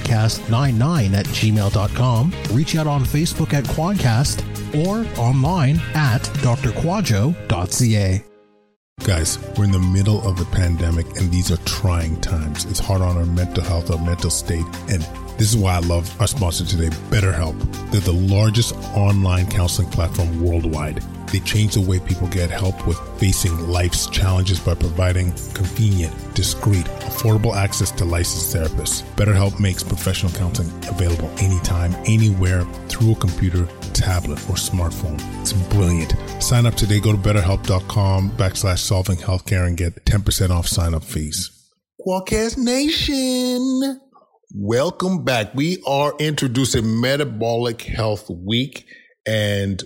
kwadcast99 at gmail.com, reach out on Facebook at Kwadcast, or online at drquadjo.ca. Guys, we're in the middle of the pandemic and these are trying times. It's hard on our mental health, our mental state, and this is why I love our sponsor today, BetterHelp. They're the largest online counseling platform worldwide. They change the way people get help with facing life's challenges by providing convenient, discreet, affordable access to licensed therapists. BetterHelp makes professional counseling available anytime, anywhere, through a computer, tablet, or smartphone. It's brilliant. Sign up today. Go to betterhelp.com backslash solving healthcare and get 10% off sign up fees. Kwadcast Nation. Welcome back. We are introducing Metabolic Health Week and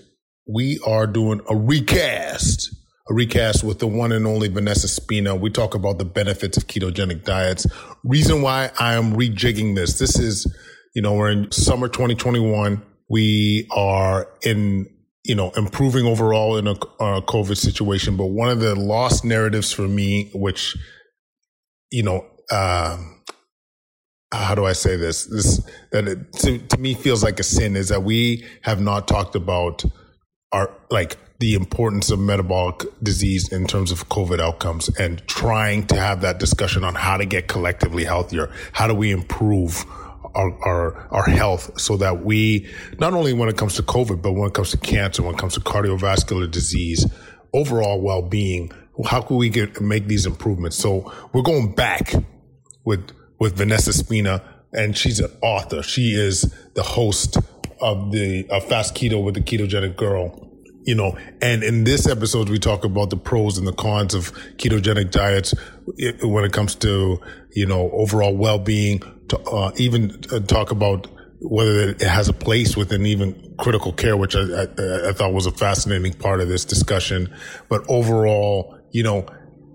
we are doing a recast, a recast with the one and only Vanessa Spina. We talk about the benefits of ketogenic diets. Reason why I am rejigging this. This is, you know, we're in summer 2021. We are in, you know, improving overall in a, a COVID situation. But one of the lost narratives for me, which, you know, um, how do I say this? This that it, to, to me feels like a sin is that we have not talked about are like the importance of metabolic disease in terms of COVID outcomes and trying to have that discussion on how to get collectively healthier. How do we improve our, our, our health so that we, not only when it comes to COVID, but when it comes to cancer, when it comes to cardiovascular disease, overall well-being, how can we get, make these improvements? So we're going back with, with Vanessa Spina and she's an author. She is the host of the Fast Keto with the Ketogenic Girl you know, and in this episode, we talk about the pros and the cons of ketogenic diets when it comes to, you know, overall well-being, to, uh, even uh, talk about whether it has a place within even critical care, which I, I, I thought was a fascinating part of this discussion. But overall, you know,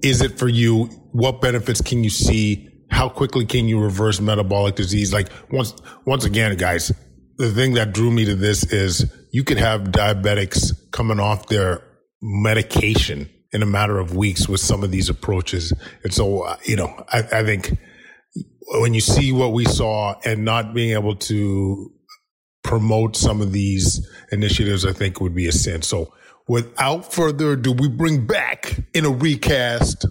is it for you? What benefits can you see? How quickly can you reverse metabolic disease? Like once, once again, guys, the thing that drew me to this is you could have diabetics coming off their medication in a matter of weeks with some of these approaches. And so, uh, you know, I, I think when you see what we saw and not being able to promote some of these initiatives, I think would be a sin. So without further ado, we bring back in a recast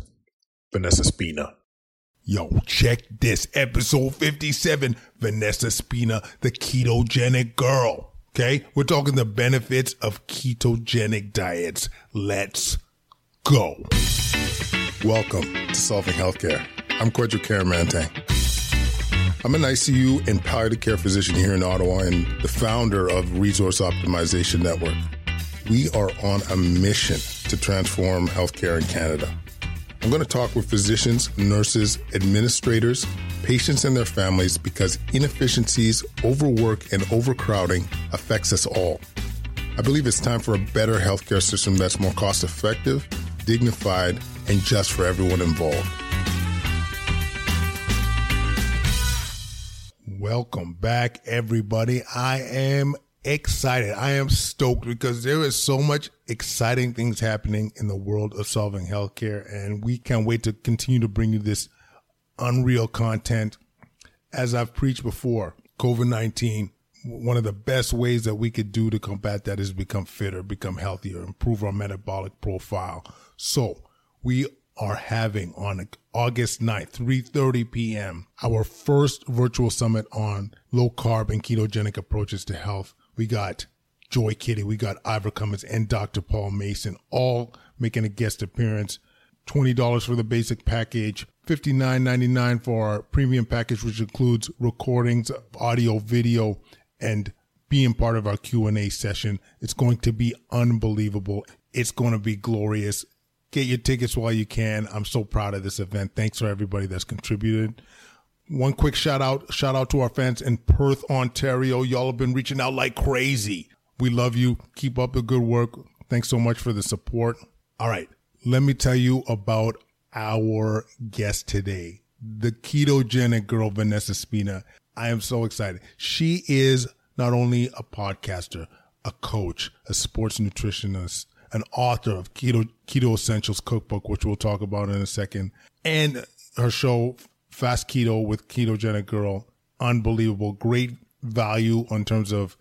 Vanessa Spina. Yo, check this episode 57 Vanessa Spina, the ketogenic girl. Okay, we're talking the benefits of ketogenic diets. Let's go. Welcome to Solving Healthcare. I'm Kwadwo Kyeremanteng. I'm an ICU and palliative care physician here in Ottawa and the founder of Resource Optimization Network. We are on a mission to transform healthcare in Canada. I'm going to talk with physicians, nurses, administrators, patients, and their families because inefficiencies, overwork, and overcrowding affects us all. I believe it's time for a better healthcare system that's more cost effective, dignified, and just for everyone involved. Welcome back, everybody. I am excited. I am stoked because there is so much exciting things happening in the world of solving healthcare. And we can't wait to continue to bring you this unreal content. As I've preached before, COVID 19, one of the best ways that we could do to combat that is become fitter, become healthier, improve our metabolic profile. So we are having on August 9th, 3.30 p.m., our first virtual summit on low carb and ketogenic approaches to health we got Joy Kitty, we got Ivor Cummins, and Dr. Paul Mason, all making a guest appearance. $20 for the basic package, $59.99 for our premium package, which includes recordings, audio, video, and being part of our Q&A session. It's going to be unbelievable. It's going to be glorious. Get your tickets while you can. I'm so proud of this event. Thanks for everybody that's contributed. One quick shout out, shout out to our fans in Perth, Ontario. Y'all have been reaching out like crazy. We love you. Keep up the good work. Thanks so much for the support. All right. Let me tell you about our guest today, the ketogenic girl, Vanessa Spina. I am so excited. She is not only a podcaster, a coach, a sports nutritionist, an author of Keto, Keto Essentials Cookbook, which we'll talk about in a second, and her show, Fast Keto with Ketogenic Girl. Unbelievable. Great value in terms of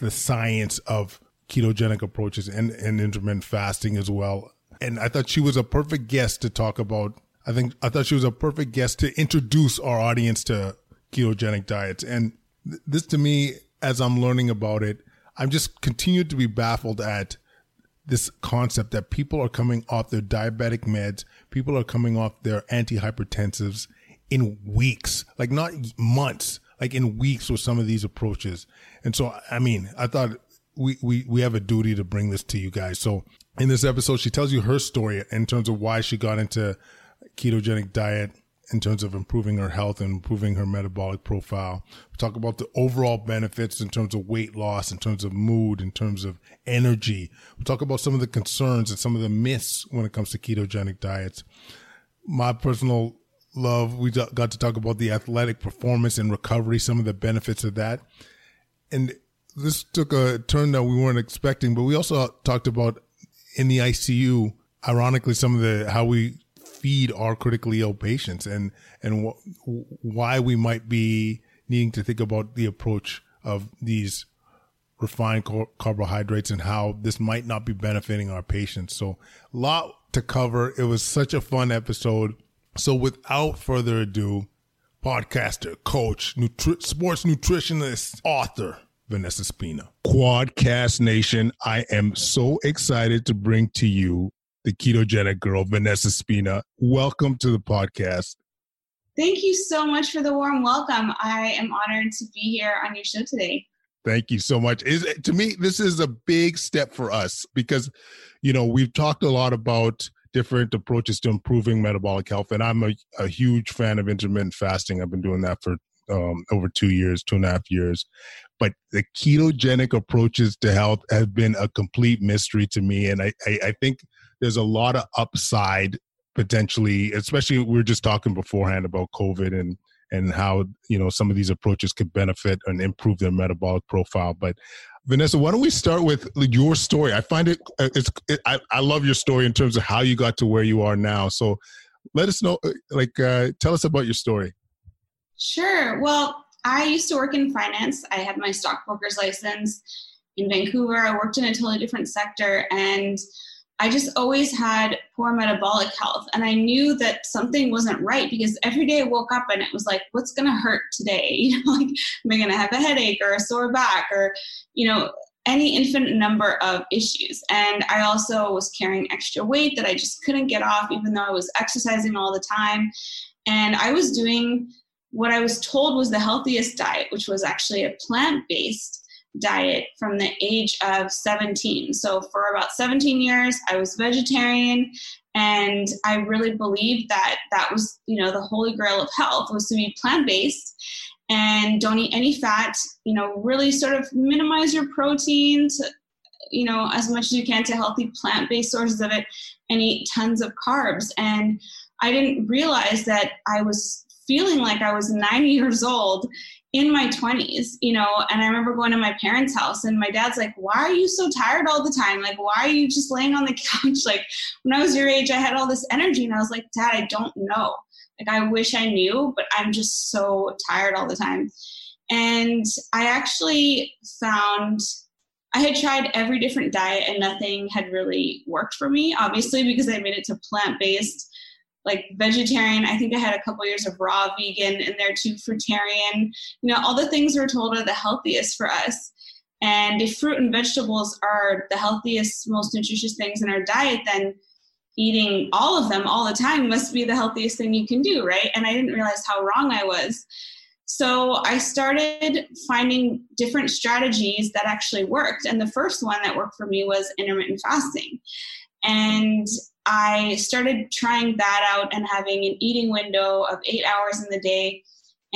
the science of ketogenic approaches and, and intermittent fasting as well. And I thought she was a perfect guest to talk about. I think I thought she was a perfect guest to introduce our audience to ketogenic diets. And th- this to me, as I'm learning about it, I'm just continued to be baffled at this concept that people are coming off their diabetic meds, people are coming off their antihypertensives in weeks, like not months, like in weeks with some of these approaches. And so, I mean, I thought we, we, we have a duty to bring this to you guys. So in this episode, she tells you her story in terms of why she got into ketogenic diet, in terms of improving her health and improving her metabolic profile. We talk about the overall benefits in terms of weight loss, in terms of mood, in terms of energy. We talk about some of the concerns and some of the myths when it comes to ketogenic diets. My personal love, we got to talk about the athletic performance and recovery, some of the benefits of that. And this took a turn that we weren't expecting, but we also talked about in the ICU, ironically, some of the, how we feed our critically ill patients and and wh- why we might be needing to think about the approach of these refined car- carbohydrates and how this might not be benefiting our patients. So, a lot to cover. It was such a fun episode. So, without further ado, podcaster, coach, nutri- sports nutritionist, author, Vanessa Spina. Kwadcast Nation, I am so excited to bring to you the ketogenic girl, Vanessa Spina. Welcome to the podcast. Thank you so much for the warm welcome. I am honored to be here on your show today. Thank you so much. Is to me, this is a big step for us because, you know, we've talked a lot about different approaches to improving metabolic health, and I'm a, a huge fan of intermittent fasting. I've been doing that for um, over two years, two and a half years. But the ketogenic approaches to health have been a complete mystery to me, and I, I, I think there's a lot of upside potentially, especially we were just talking beforehand about COVID and and how you know some of these approaches could benefit and improve their metabolic profile. But Vanessa, why don't we start with your story? I find it uh, it's it, I, I love your story in terms of how you got to where you are now. So let us know, uh, like, uh, tell us about your story. Sure. Well, I used to work in finance. I had my stockbroker's license in Vancouver. I worked in a totally different sector and I just always had poor metabolic health. And I knew that something wasn't right because every day I woke up and it was like, what's going to hurt today? You like, am I going to have a headache or a sore back or, you know, any infinite number of issues. And I also was carrying extra weight that I just couldn't get off, even though I was exercising all the time. And I was doing what I was told was the healthiest diet, which was actually a plant based diet from the age of 17. So for about 17 years, I was vegetarian and I really believed that that was, you know, the holy grail of health was to be plant-based and don't eat any fat, you know, really sort of minimize your proteins, you know, as much as you can to healthy plant-based sources of it and eat tons of carbs. And I didn't realize that I was feeling like I was 90 years old in my 20s, you know, and I remember going to my parents' house and my dad's like, Why are you so tired all the time? Like, why are you just laying on the couch? Like, when I was your age, I had all this energy. And I was like, Dad, I don't know. Like, I wish I knew, but I'm just so tired all the time. And I actually found I had tried every different diet and nothing had really worked for me, obviously, because I made it to plant based like vegetarian. I think I had a couple years of raw vegan in there too, fruitarian. You know, all the things we're told are the healthiest for us. And if fruit and vegetables are the healthiest, most nutritious things in our diet, then eating all of them all the time must be the healthiest thing you can do, right? And I didn't realize how wrong I was. So I started finding different strategies that actually worked. And the first one that worked for me was intermittent fasting. And I started trying that out and having an eating window of eight hours in the day.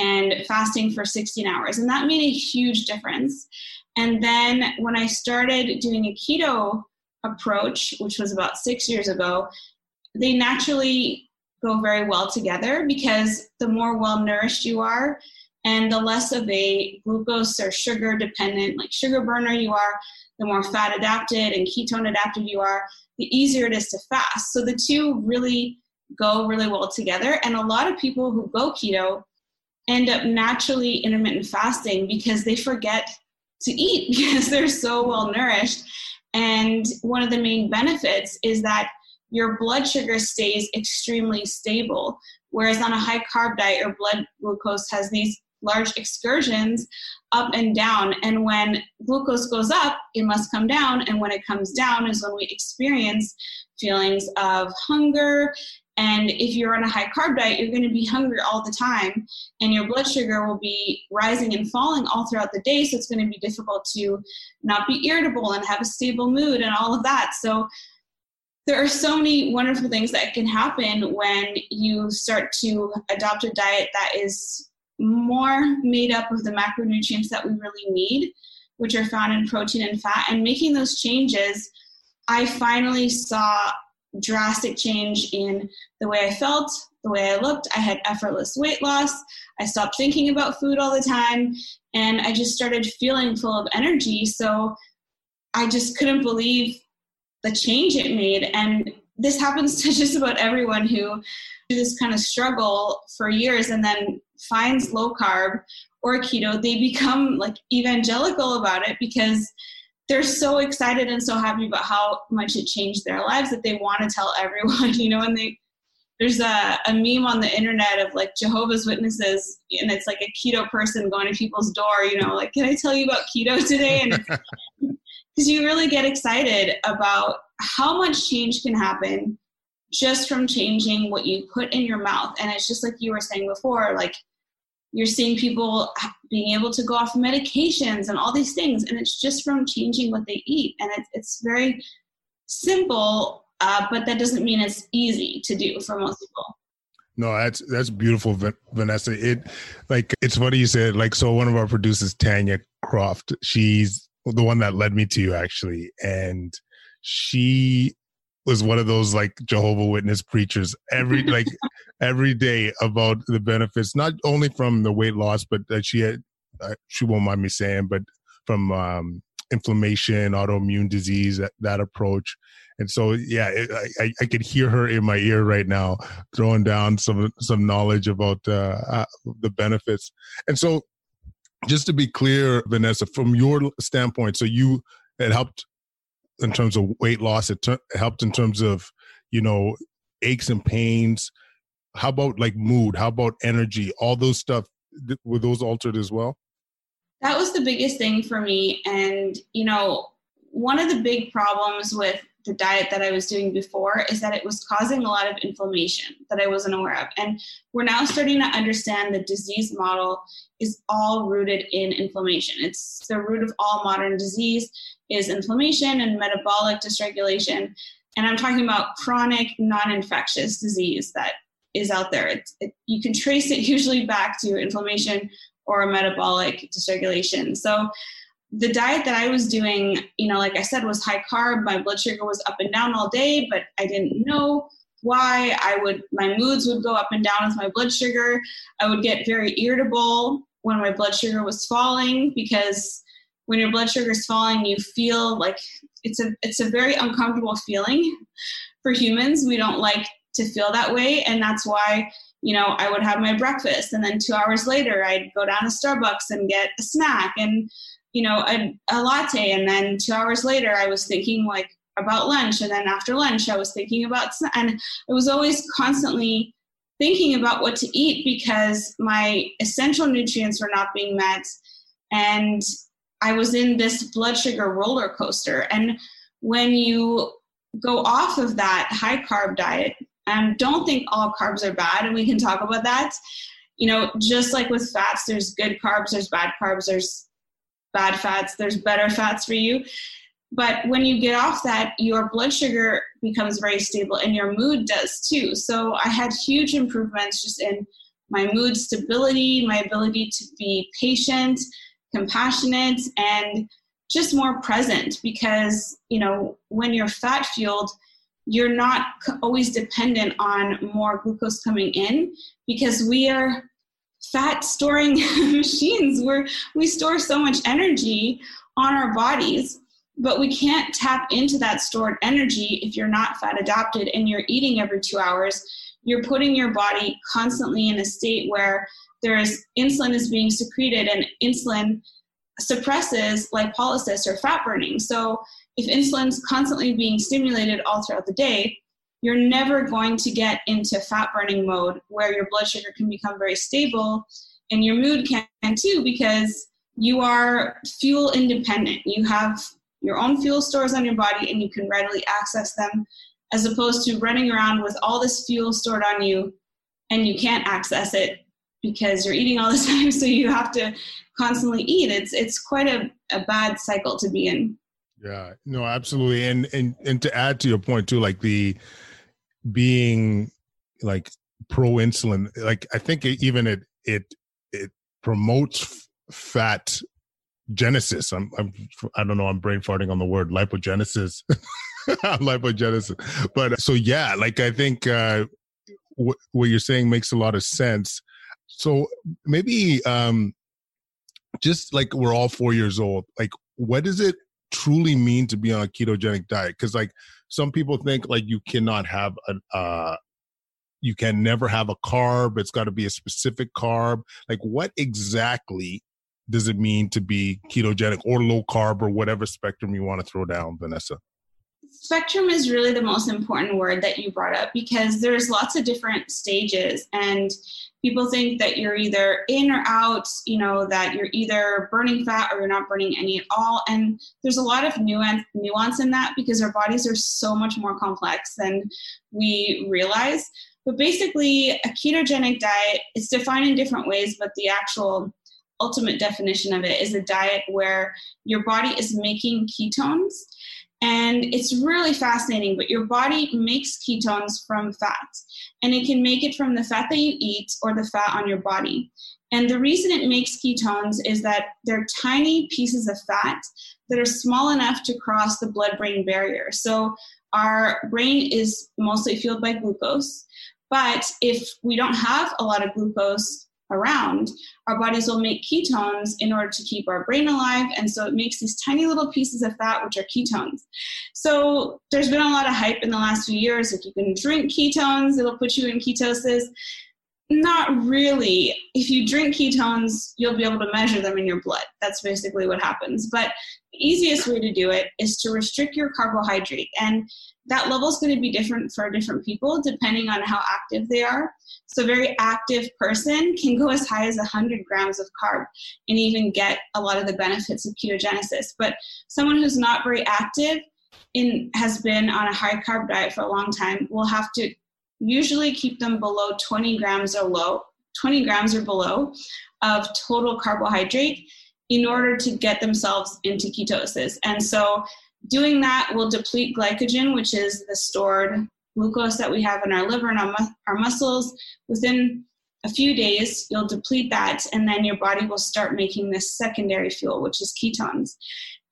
and fasting for 16 hours. And that made a huge difference. And then when I started doing a keto approach, which was about six years ago, they naturally go very well together because the more well nourished you are and the less of a glucose or sugar dependent, like sugar burner you are, the more fat adapted and ketone adapted you are, the easier it is to fast. So the two really go really well together. And a lot of people who go keto end up naturally intermittent fasting because they forget to eat because they're so well nourished. And one of the main benefits is that your blood sugar stays extremely stable. Whereas on a high carb diet, your blood glucose has these large excursions up and down. And when glucose goes up, it must come down. And when it comes down is when we experience feelings of hunger and if you're on a high carb diet, you're going to be hungry all the time, and your blood sugar will be rising and falling all throughout the day. So it's going to be difficult to not be irritable and have a stable mood and all of that. So there are so many wonderful things that can happen when you start to adopt a diet that is more made up of the macronutrients that we really need, which are found in protein and fat. And making those changes, I finally saw drastic change in the way I felt, the way I looked. I had effortless weight loss. I stopped thinking about food all the time, and I just started feeling full of energy. So I just couldn't believe the change it made. And this happens to just about everyone who do this kind of struggle for years and then finds low carb or keto. They become like evangelical about it because they're so excited and so happy about how much it changed their lives that they want to tell everyone, you know, and they there's a, a meme on the internet of like Jehovah's Witnesses and it's like a keto person going to people's door, you know, like, can I tell you about keto today? And because you really get excited about how much change can happen just from changing what you put in your mouth. And it's just like you were saying before, like you're seeing people being able to go off medications and all these things and it's just from changing what they eat and it's, it's very simple uh, but that doesn't mean it's easy to do for most people. No that's that's beautiful vanessa. It like it's funny you said like so one of our producers tanya croft she's the one that led me to you actually and she was one of those like Jehovah Witness preachers every like every day about the benefits, not only from the weight loss, but that she had. Uh, she won't mind me saying, but from um, inflammation, autoimmune disease, that, that approach. And so, yeah, it, I, I could hear her in my ear right now, throwing down some some knowledge about uh, uh, the benefits. And so, just to be clear, Vanessa, from your standpoint, so you it helped in terms of weight loss. It, ter- helped in terms of you know aches and pains. How about like mood? How about energy? All those stuff were those altered as well? That was the biggest thing for me, and you know one of the big problems with the diet that I was doing before is that it was causing a lot of inflammation that I wasn't aware of. And we're now starting to understand the disease model is all rooted in inflammation. It's the root of all modern disease is inflammation and metabolic dysregulation. And I'm talking about chronic non-infectious disease that is out there. It, you can trace it usually back to inflammation or metabolic dysregulation. So the diet that I was doing, you know, like I said, was high carb. My blood sugar was up and down all day, but I didn't know why. I would, my moods would go up and down with my blood sugar. I would get very irritable when my blood sugar was falling because when your blood sugar is falling, you feel like it's a, it's a very uncomfortable feeling for humans. We don't like to feel that way. And that's why you know, I would have my breakfast and then two hours later I'd go down to Starbucks and get a snack and you know, a, a latte. And then two hours later, I was thinking like about lunch. And then after lunch, I was thinking about, and I was always constantly thinking about what to eat because my essential nutrients were not being met. And I was in this blood sugar roller coaster. And when you go off of that high carb diet, and don't think all carbs are bad, and we can talk about that. You know, just like with fats, there's good carbs, there's bad carbs, there's bad fats, there's better fats for you. But when you get off that, your blood sugar becomes very stable and your mood does too. So I had huge improvements just in my mood stability, my ability to be patient, compassionate, and just more present because, you know, when you're fat fueled, you're not always dependent on more glucose coming in because we are fat storing machines where we store so much energy on our bodies but we can't tap into that stored energy if you're not fat adapted and you're eating every two hours. You're putting your body constantly in a state where there's insulin is being secreted and insulin suppresses lipolysis or fat burning. So if insulin's constantly being stimulated all throughout the day you're never going to get into fat burning mode where your blood sugar can become very stable and your mood can too because you are fuel independent. You have your own fuel stores on your body and you can readily access them as opposed to running around with all this fuel stored on you and you can't access it because you're eating all the time. So you have to constantly eat. It's it's quite a, a bad cycle to be in. Yeah no absolutely. And and and to add to your point too like the being like pro insulin like i think it, even it it it promotes fat genesis. I'm i'm i don't know i'm brain farting on the word lipogenesis. Lipogenesis. But so yeah like i think uh what, what you're saying makes a lot of sense. So maybe um just like we're all four years old. Like what is it truly mean to be on a ketogenic diet because like some people think like you cannot have a uh you can never have a carb it's got to be a specific carb. Like what exactly does it mean to be ketogenic or low carb or whatever spectrum you want to throw down vanessa spectrum is really the most important word that you brought up because there's lots of different stages and people think that you're either in or out, you know, that you're either burning fat or you're not burning any at all. And there's a lot of nuance, nuance in that because our bodies are so much more complex than we realize. But basically, a ketogenic diet is defined in different ways, but the actual ultimate definition of it is a diet where your body is making ketones and it's really fascinating, but your body makes ketones from fat. And it can make it from the fat that you eat or the fat on your body. And the reason it makes ketones is that they're tiny pieces of fat that are small enough to cross the blood brain barrier. So our brain is mostly fueled by glucose. But if we don't have a lot of glucose around, our bodies will make ketones in order to keep our brain alive. And so it makes these tiny little pieces of fat, which are ketones. So there's been a lot of hype in the last few years. If you can drink ketones, it'll put you in ketosis. Not really. If you drink ketones, you'll be able to measure them in your blood. That's basically what happens. But the easiest way to do it is to restrict your carbohydrate. And that level is going to be different for different people depending on how active they are. So, a very active person can go as high as 100 grams of carb and even get a lot of the benefits of ketogenesis. But someone who's not very active and has been on a high carb diet for a long time will have to usually keep them below 20 grams or low 20 grams or below of total carbohydrate in order to get themselves into ketosis. And so doing that will deplete glycogen, which is the stored glucose that we have in our liver and our, mu- our muscles. Within a few days, you'll deplete that, and then your body will start making this secondary fuel, which is ketones.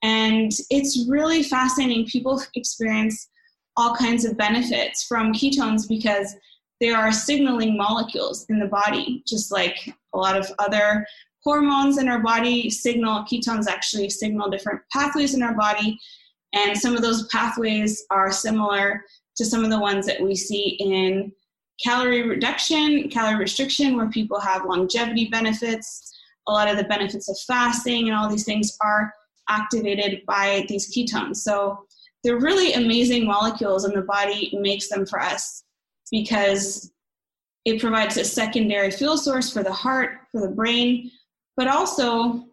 And it's really fascinating. People experience all kinds of benefits from ketones because they are signaling molecules in the body, just like a lot of other hormones in our body signal. Ketones actually signal different pathways in our body. And some of those pathways are similar to some of the ones that we see in calorie reduction, calorie restriction, where people have longevity benefits. A lot of the benefits of fasting and all these things are activated by these ketones. So they're really amazing molecules, and the body makes them for us because it provides a secondary fuel source for the heart, for the brain, but also,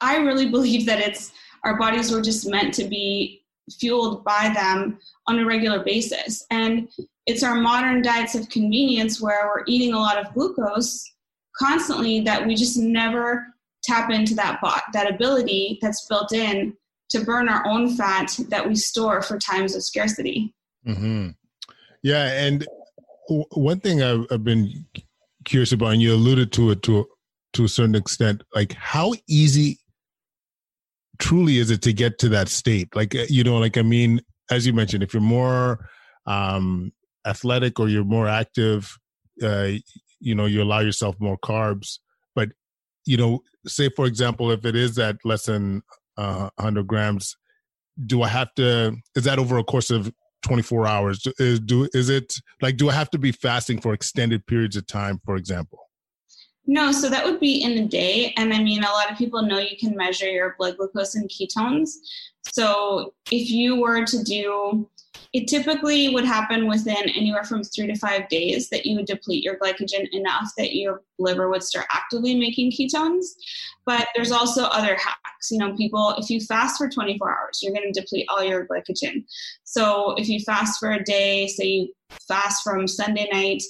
I really believe that it's our bodies were just meant to be fueled by them on a regular basis. And it's our modern diets of convenience where we're eating a lot of glucose constantly that we just never tap into that bot, that ability that's built in to burn our own fat that we store for times of scarcity. Mm-hmm. Yeah, and one thing I've, I've been curious about, and you alluded to it to to a certain extent. Like, how easy truly is it to get to that state? Like, uh, you know, like I mean, as you mentioned, if you're more um, athletic or you're more active, uh, you know, you allow yourself more carbs. But you know, say for example, if it is at less than uh, 100 grams, do I have to? Is that over a course of 24 hours? Is do is it like do I have to be fasting for extended periods of time, for example? No, so that would be in a day. And I mean, a lot of people know you can measure your blood glucose and ketones. So if you were to do, it typically would happen within anywhere from three to five days that you would deplete your glycogen enough that your liver would start actively making ketones. But there's also other hacks. You know, people, if you fast for 24 hours, you're going to deplete all your glycogen. So if you fast for a day, say you fast from Sunday night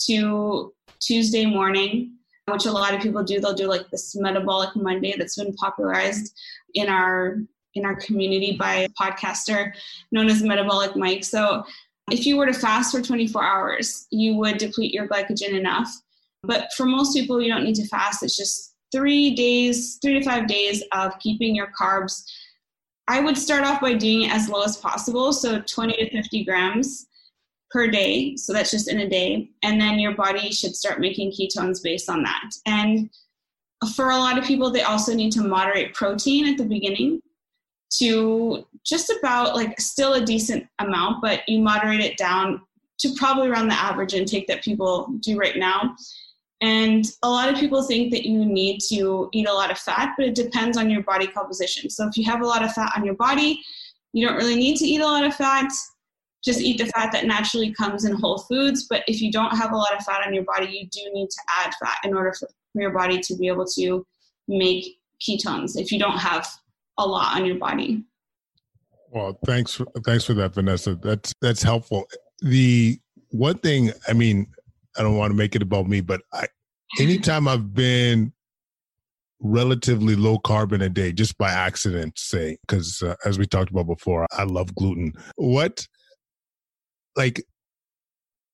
to Tuesday morning, which a lot of people do. They'll do like this metabolic Monday that's been popularized in our in our community by a podcaster known as Metabolic Mike. So if you were to fast for 24 hours, you would deplete your glycogen enough. But for most people, you don't need to fast. It's just three days, three to five days of keeping your carbs. I would start off by doing it as low as possible, so 20 to 50 grams per day. So that's just in a day. And then your body should start making ketones based on that. And for a lot of people, they also need to moderate protein at the beginning to just about like still a decent amount, but you moderate it down to probably around the average intake that people do right now. And a lot of people think that you need to eat a lot of fat, but it depends on your body composition. So if you have a lot of fat on your body, you don't really need to eat a lot of fat just eat the fat that naturally comes in whole foods. But if you don't have a lot of fat on your body, you do need to add fat in order for, your body to be able to make ketones if you don't have a lot on your body. Well, thanks for, thanks for that, Vanessa. That's that's helpful. The one thing, I mean, I don't want to make it about me, but I, anytime I've been relatively low carb in a day, just by accident, say, because uh, as we talked about before, I love gluten. What like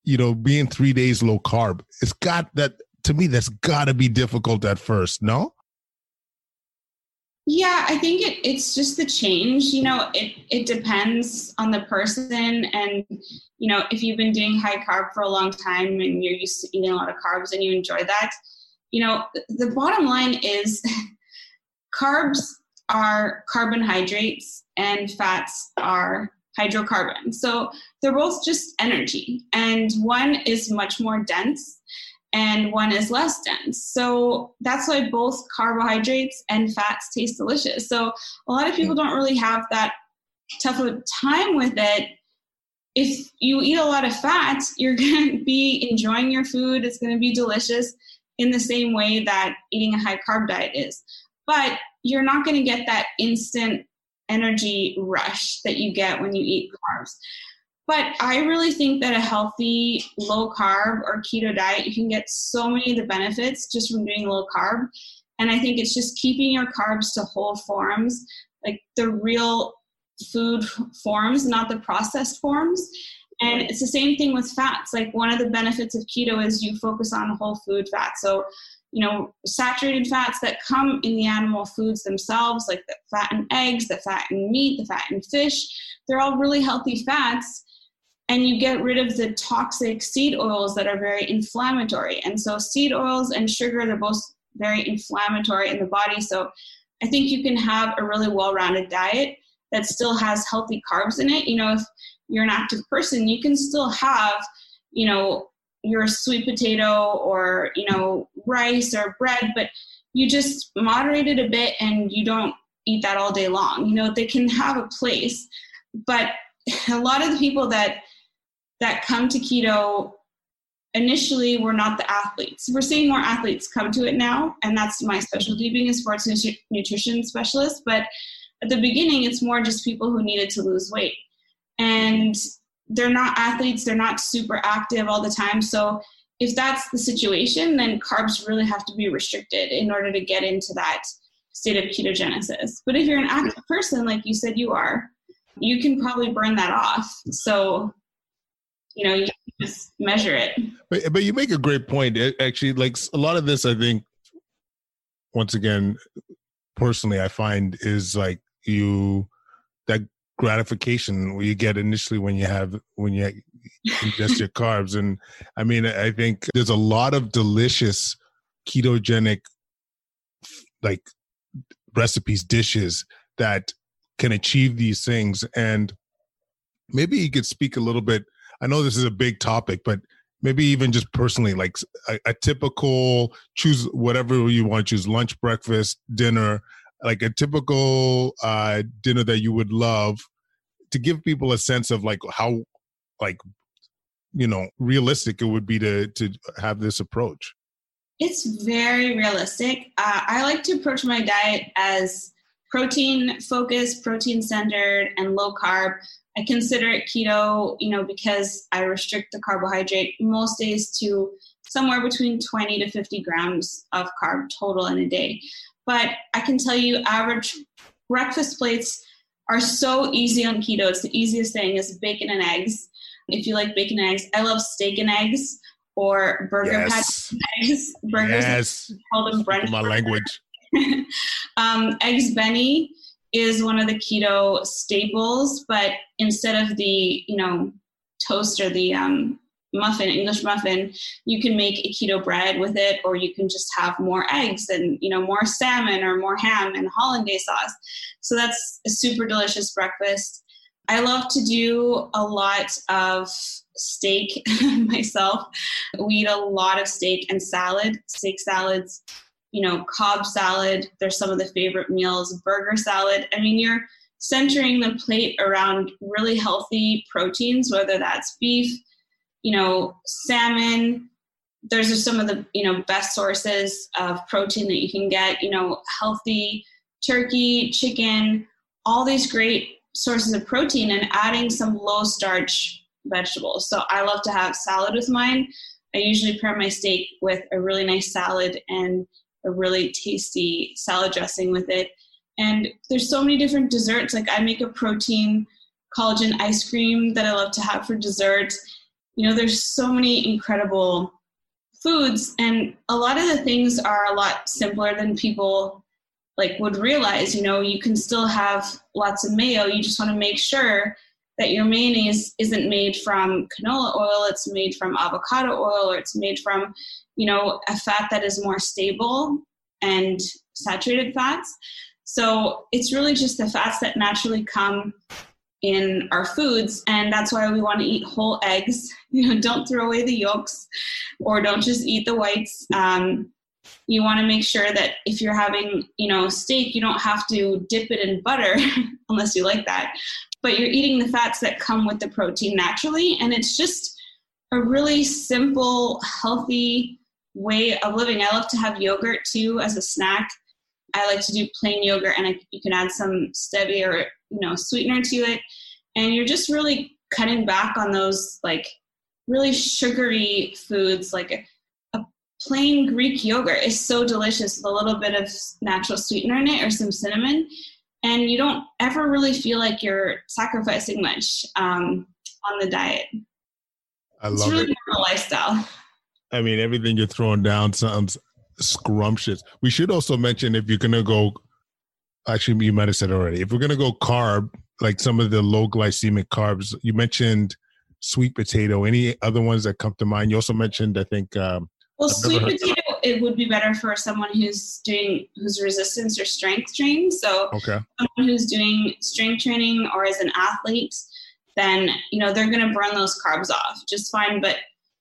you know being three days low carb it's got that to me that's got to be difficult at first no? Yeah i think it, it's just the change you know it, it depends on the person and you know if you've been doing high carb for a long time and you're used to eating a lot of carbs and you enjoy that you know the bottom line is carbs are carbohydrates and fats are hydrocarbons. So they're both just energy, and one is much more dense and one is less dense. So that's why both carbohydrates and fats taste delicious. So a lot of people don't really have that tough of time with it. If you eat a lot of fat, you're going to be enjoying your food. It's going to be delicious in the same way that eating a high carb diet is. But you're not going to get that instant energy rush that you get when you eat carbs. But I really think that a healthy low carb or keto diet, you can get so many of the benefits just from doing low carb. And I think it's just keeping your carbs to whole forms, like the real food forms, not the processed forms. And it's the same thing with fats. Like one of the benefits of keto is you focus on whole food fat. So you know, saturated fats that come in the animal foods themselves, like the fat in eggs, the fat in meat, the fat in fish, they're all really healthy fats. And you get rid of the toxic seed oils that are very inflammatory. And so, seed oils and sugar, they're both very inflammatory in the body. So, I think you can have a really well rounded diet that still has healthy carbs in it. You know, if you're an active person, you can still have, you know, your sweet potato or you know rice or bread but you just moderate it a bit and you don't eat that all day long you know they can have a place but a lot of the people that that come to keto initially were not the athletes we're seeing more athletes come to it now and that's my specialty being a sports nutrition specialist but at the beginning it's more just people who needed to lose weight and they're not athletes, they're not super active all the time. So if that's the situation, then carbs really have to be restricted in order to get into that state of ketogenesis. But if you're an active person, like you said you are, you can probably burn that off. So you know, you just measure it. But, but you make a great point. It, actually, like a lot of this, I think, once again, personally, I find is like you that gratification you get initially when you have when you ingest your carbs. And I mean, I think there's a lot of delicious ketogenic like recipes, dishes that can achieve these things. And maybe you could speak a little bit. I know this is a big topic, but maybe even just personally, like a, a typical choose whatever you want choose lunch, breakfast, dinner, like a typical uh, dinner that you would love to give people a sense of like how like you know realistic it would be to to have this approach. It's very realistic. Uh, i like to approach my diet as protein focused protein centered and low carb i consider it keto you know because i restrict the carbohydrate most days to somewhere between 20 to 50 grams of carb total in a day but i can tell you average breakfast plates are so easy on keto it's the easiest thing is bacon and eggs if you like bacon and eggs. I love steak and eggs or burger yes. patty eggs. Burgers. Yes. Call them brunch. My language. um, eggs Benny is one of the keto staples, but instead of the you know toast or the um, muffin, English muffin, you can make a keto bread with it, or you can just have more eggs and you know more salmon or more ham and hollandaise sauce. So that's a super delicious breakfast. I love to do a lot of steak myself. We eat a lot of steak and salad, steak salads, you know, Cobb salad. They're some of the favorite meals, burger salad. I mean, you're centering the plate around really healthy proteins, whether that's beef, you know, salmon. Those are some of the, you know, best sources of protein that you can get, you know, healthy turkey, chicken, all these great sources of protein and adding some low starch vegetables. So I love to have salad with mine. I usually pair my steak with a really nice salad and a really tasty salad dressing with it. And there's so many different desserts. Like I make a protein collagen ice cream that I love to have for dessert. You know, there's so many incredible foods and a lot of the things are a lot simpler than people like would realize you know you can still have lots of mayo you just want to make sure that your mayonnaise isn't made from canola oil it's made from avocado oil or it's made from you know a fat that is more stable and saturated fats. So it's really just the fats that naturally come in our foods and that's why we want to eat whole eggs. You know don't throw away the yolks or don't just eat the whites. Um, you want to make sure that if you're having you know steak you don't have to dip it in butter unless you like that but you're eating the fats that come with the protein naturally and it's just a really simple healthy way of living. I love to have yogurt too as a snack. I like to do plain yogurt and I, you can add some stevia or you know sweetener to it. And you're just really cutting back on those like really sugary foods like a plain Greek yogurt is so delicious with a little bit of natural sweetener in it or some cinnamon. And you don't ever really feel like you're sacrificing much um, on the diet. I it's love really it. a lifestyle. I mean, everything you're throwing down sounds scrumptious. We should also mention if you're going to go, actually, you might have said already, if we're going to go carb, like some of the low glycemic carbs, you mentioned sweet potato. Any other ones that come to mind? You also mentioned, I think, um, well, sweet potato it would be better for someone who's doing who's resistance or strength training. So okay. someone who's doing strength training or is an athlete, then you know they're gonna burn those carbs off just fine. But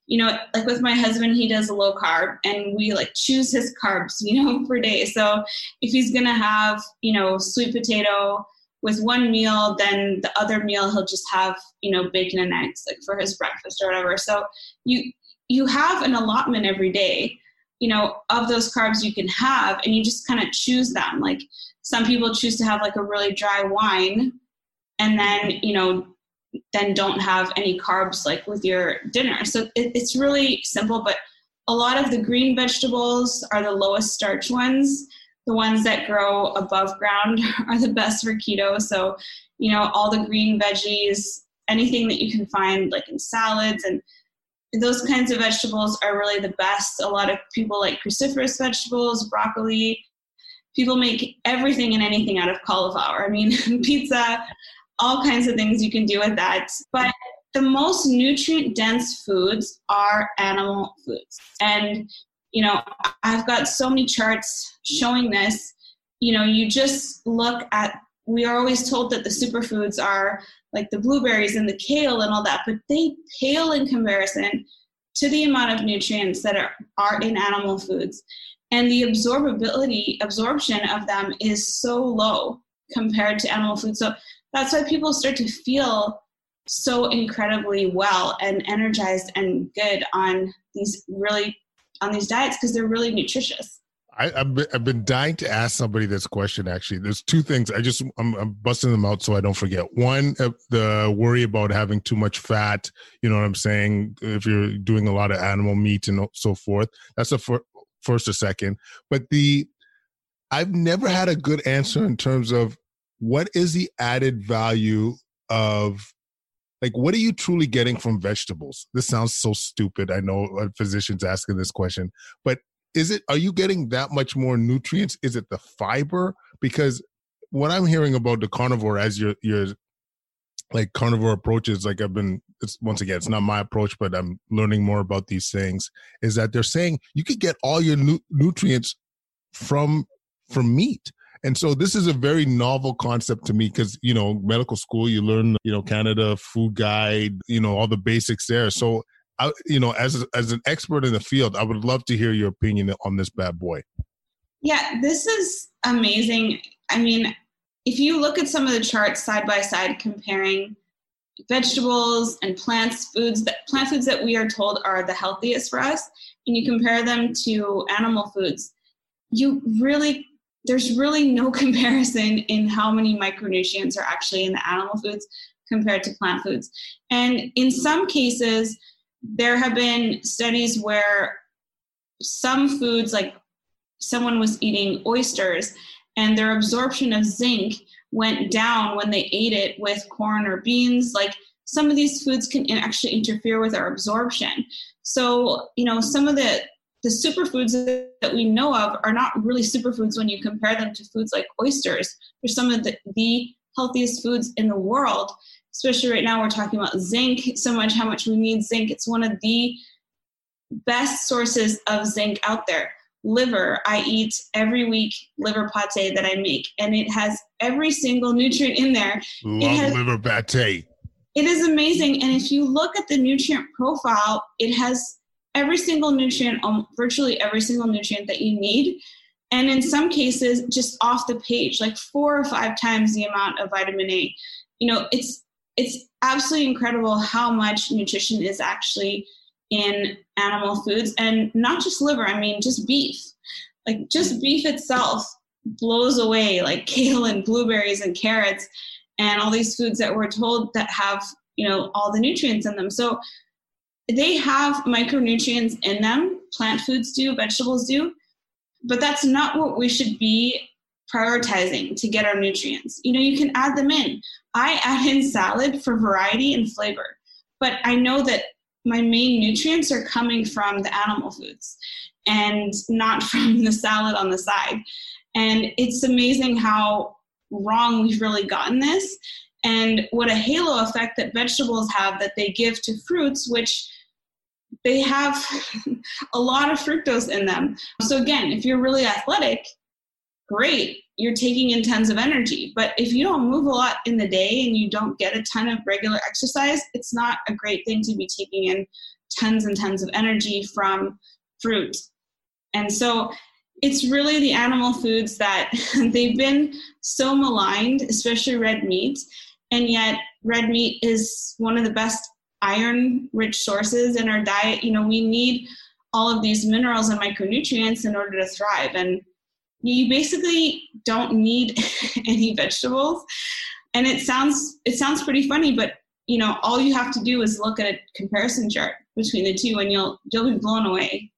you know, like with my husband, he does a low carb and we like choose his carbs, you know, per day. So if he's gonna have, you know, sweet potato with one meal, then the other meal he'll just have, you know, bacon and eggs like for his breakfast or whatever. So you you have an allotment every day you know of those carbs you can have and you just kind of choose them. Like some people choose to have like a really dry wine and then you know then don't have any carbs like with your dinner. So it, it's really simple but a lot of the green vegetables are the lowest starch ones. The ones that grow above ground are the best for keto. So you know all the green veggies anything that you can find like in salads and those kinds of vegetables are really the best. A lot of people like cruciferous vegetables, broccoli. People make everything and anything out of cauliflower. I mean, pizza, all kinds of things you can do with that. But the most nutrient dense foods are animal foods. And, you know, I've got so many charts showing this. You know, you just look at, we are always told that the superfoods are like the blueberries and the kale and all that, but they pale in comparison to the amount of nutrients that are, are in animal foods. And the absorbability, absorption of them is so low compared to animal food. So that's why people start to feel so incredibly well and energized and good on these really on these diets because they're really nutritious. I, have I've been dying to ask somebody this question. Actually, there's two things. I just I'm, I'm busting them out so I don't forget. One, uh, the worry about having too much fat. You know what I'm saying? If you're doing a lot of animal meat and so forth, that's the fir- first or second. But the I've never had a good answer in terms of what is the added value of like what are you truly getting from vegetables this sounds so stupid i know a physician's asking this question but is it are you getting that much more nutrients? Is it the fiber? Because what i'm hearing about the carnivore as your your like carnivore approaches like i've been it's once again it's not my approach but i'm learning more about these things is that they're saying you could get all your nu- nutrients from from meat. And so this is a very novel concept to me because you know medical school you learn you know canada food guide you know all the basics there. So I, you know, as as an expert in the field, I would love to hear your opinion on this bad boy. Yeah, this is amazing. I mean, if you look at some of the charts side by side comparing vegetables and plants foods that plant foods that we are told are the healthiest for us and you compare them to animal foods you really there's really no comparison in how many micronutrients are actually in the animal foods compared to plant foods and in some cases there have been studies where some foods, like someone was eating oysters, and their absorption of zinc went down when they ate it with corn or beans. Like some of these foods can actually interfere with our absorption. So, you know, some of the the superfoods that we know of are not really superfoods when you compare them to foods like oysters. They're some of the, the healthiest foods in the world especially right now we're talking about zinc so much how much we need zinc. It's one of the best sources of zinc out there. Liver i eat every week liver pate that i make and it has every single nutrient in there. Love has, liver pate. It is amazing and if you look at the nutrient profile it has every single nutrient um, virtually every single nutrient that you need. And in some cases just off the page like four or five times the amount of vitamin a. You know it's it's absolutely incredible how much nutrition is actually in animal foods and not just liver i mean just beef. Like just beef itself blows away like kale and blueberries and carrots and all these foods that we're told that have you know all the nutrients in them. So they have micronutrients in them. Plant foods do vegetables do. But that's not what we should be prioritizing to get our nutrients. You know, you can add them in. I add in salad for variety and flavor, but I know that my main nutrients are coming from the animal foods and not from the salad on the side. And it's amazing how wrong we've really gotten this and what a halo effect that vegetables have that they give to fruits, which they have a lot of fructose in them. So, again, if you're really athletic, great, you're taking in tons of energy. But if you don't move a lot in the day and you don't get a ton of regular exercise, it's not a great thing to be taking in tons and tons of energy from fruit. And so it's really the animal foods that they've been so maligned, especially red meat. And yet, red meat is one of the best iron rich sources in our diet. You know, we need all of these minerals and micronutrients in order to thrive. And you basically don't need any vegetables. And it sounds it sounds pretty funny but you know all you have to do is look at a comparison chart between the two and you'll you'll be blown away.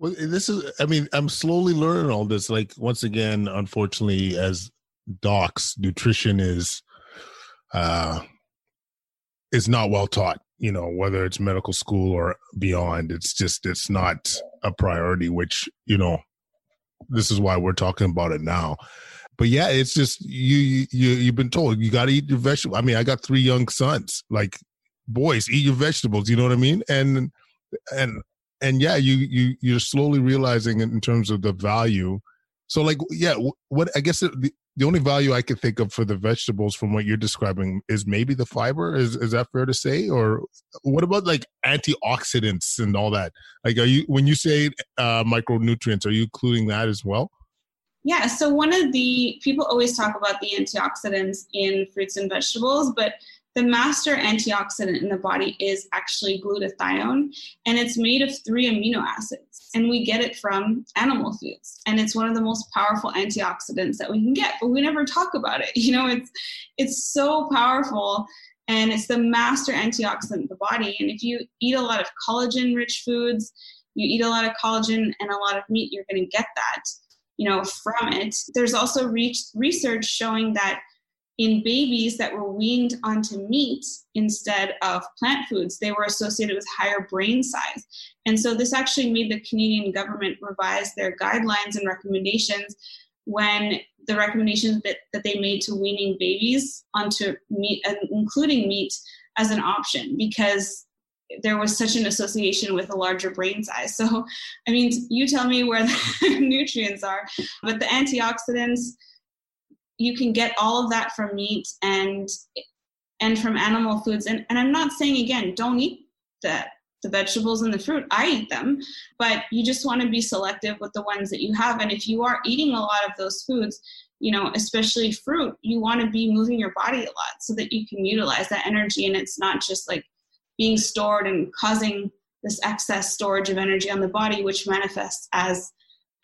Well this is i mean i'm slowly learning all this. Like once again unfortunately as docs nutrition is uh is not well taught you know whether it's medical school or beyond. It's just it's not a priority which you know this is why we're talking about it now. But yeah it's just you you you've been told you got to eat your vegetables. I mean i got three young sons like boys eat your vegetables you know what i mean? And and and yeah you you you're slowly realizing it in terms of the value. So like yeah what i guess the, the only value I could think of for the vegetables from what you're describing is maybe the fiber. Is is that fair to say? Or what about like antioxidants and all that? Like, are you when you say uh, micronutrients, are you including that as well? Yeah. So one of the people always talk about the antioxidants in fruits and vegetables, but the master antioxidant in the body is actually glutathione, and it's made of three amino acids. And we get it from animal foods. And it's one of the most powerful antioxidants that we can get, but we never talk about it. You know, it's it's so powerful and it's the master antioxidant in the body. And if you eat a lot of collagen rich foods, you eat a lot of collagen and a lot of meat, you're going to get that, you know, from it. There's also re- research showing that in babies that were weaned onto meat instead of plant foods, they were associated with higher brain size. And so this actually made the Canadian government revise their guidelines and recommendations when the recommendations that, that they made to weaning babies onto meat, including meat, as an option because there was such an association with a larger brain size. So, I mean, you tell me where the nutrients are, but the antioxidants, you can get all of that from meat and and from animal foods. And, and i'm not saying again don't eat the, the vegetables and the fruit. I eat them but you just want to be selective with the ones that you have. And if you are eating a lot of those foods you know especially fruit you want to be moving your body a lot so that you can utilize that energy and it's not just like being stored and causing this excess storage of energy on the body which manifests as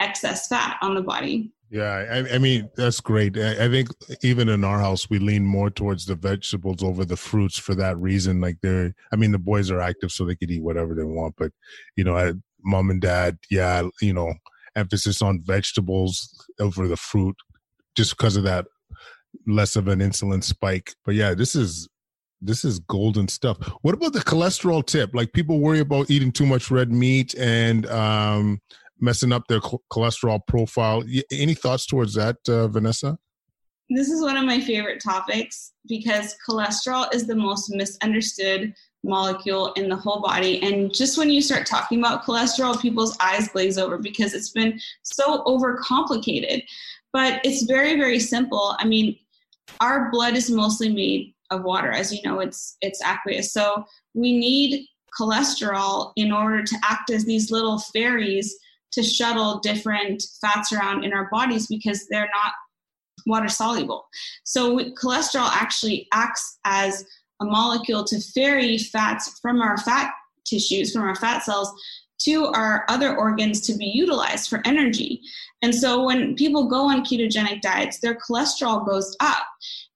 excess fat on the body yeah, I, I, mean that's great. I, I, think even in our house we lean more towards the vegetables over the fruits for that reason. Like they're, I mean, the boys are active, so they could eat whatever they want. But you know, I, mom and dad, yeah, you know, emphasis on vegetables over the fruit, just because of that less of an insulin spike. But yeah, this is this is golden stuff. What about the cholesterol tip? Like people worry about eating too much red meat and um, messing up their cholesterol profile. Any thoughts towards that, uh, Vanessa? This is one of my favorite topics because cholesterol is the most misunderstood molecule in the whole body. And just when you start talking about cholesterol, people's eyes glaze over because it's been so overcomplicated. But it's very, very simple. I mean, our blood is mostly made of water, as you know, it's it's aqueous. So we need cholesterol in order to act as these little ferries to shuttle different fats around in our bodies because they're not water soluble. So cholesterol actually acts as a molecule to ferry fats from our fat tissues, from our fat cells, to our other organs to be utilized for energy. And so when people go on ketogenic diets, their cholesterol goes up.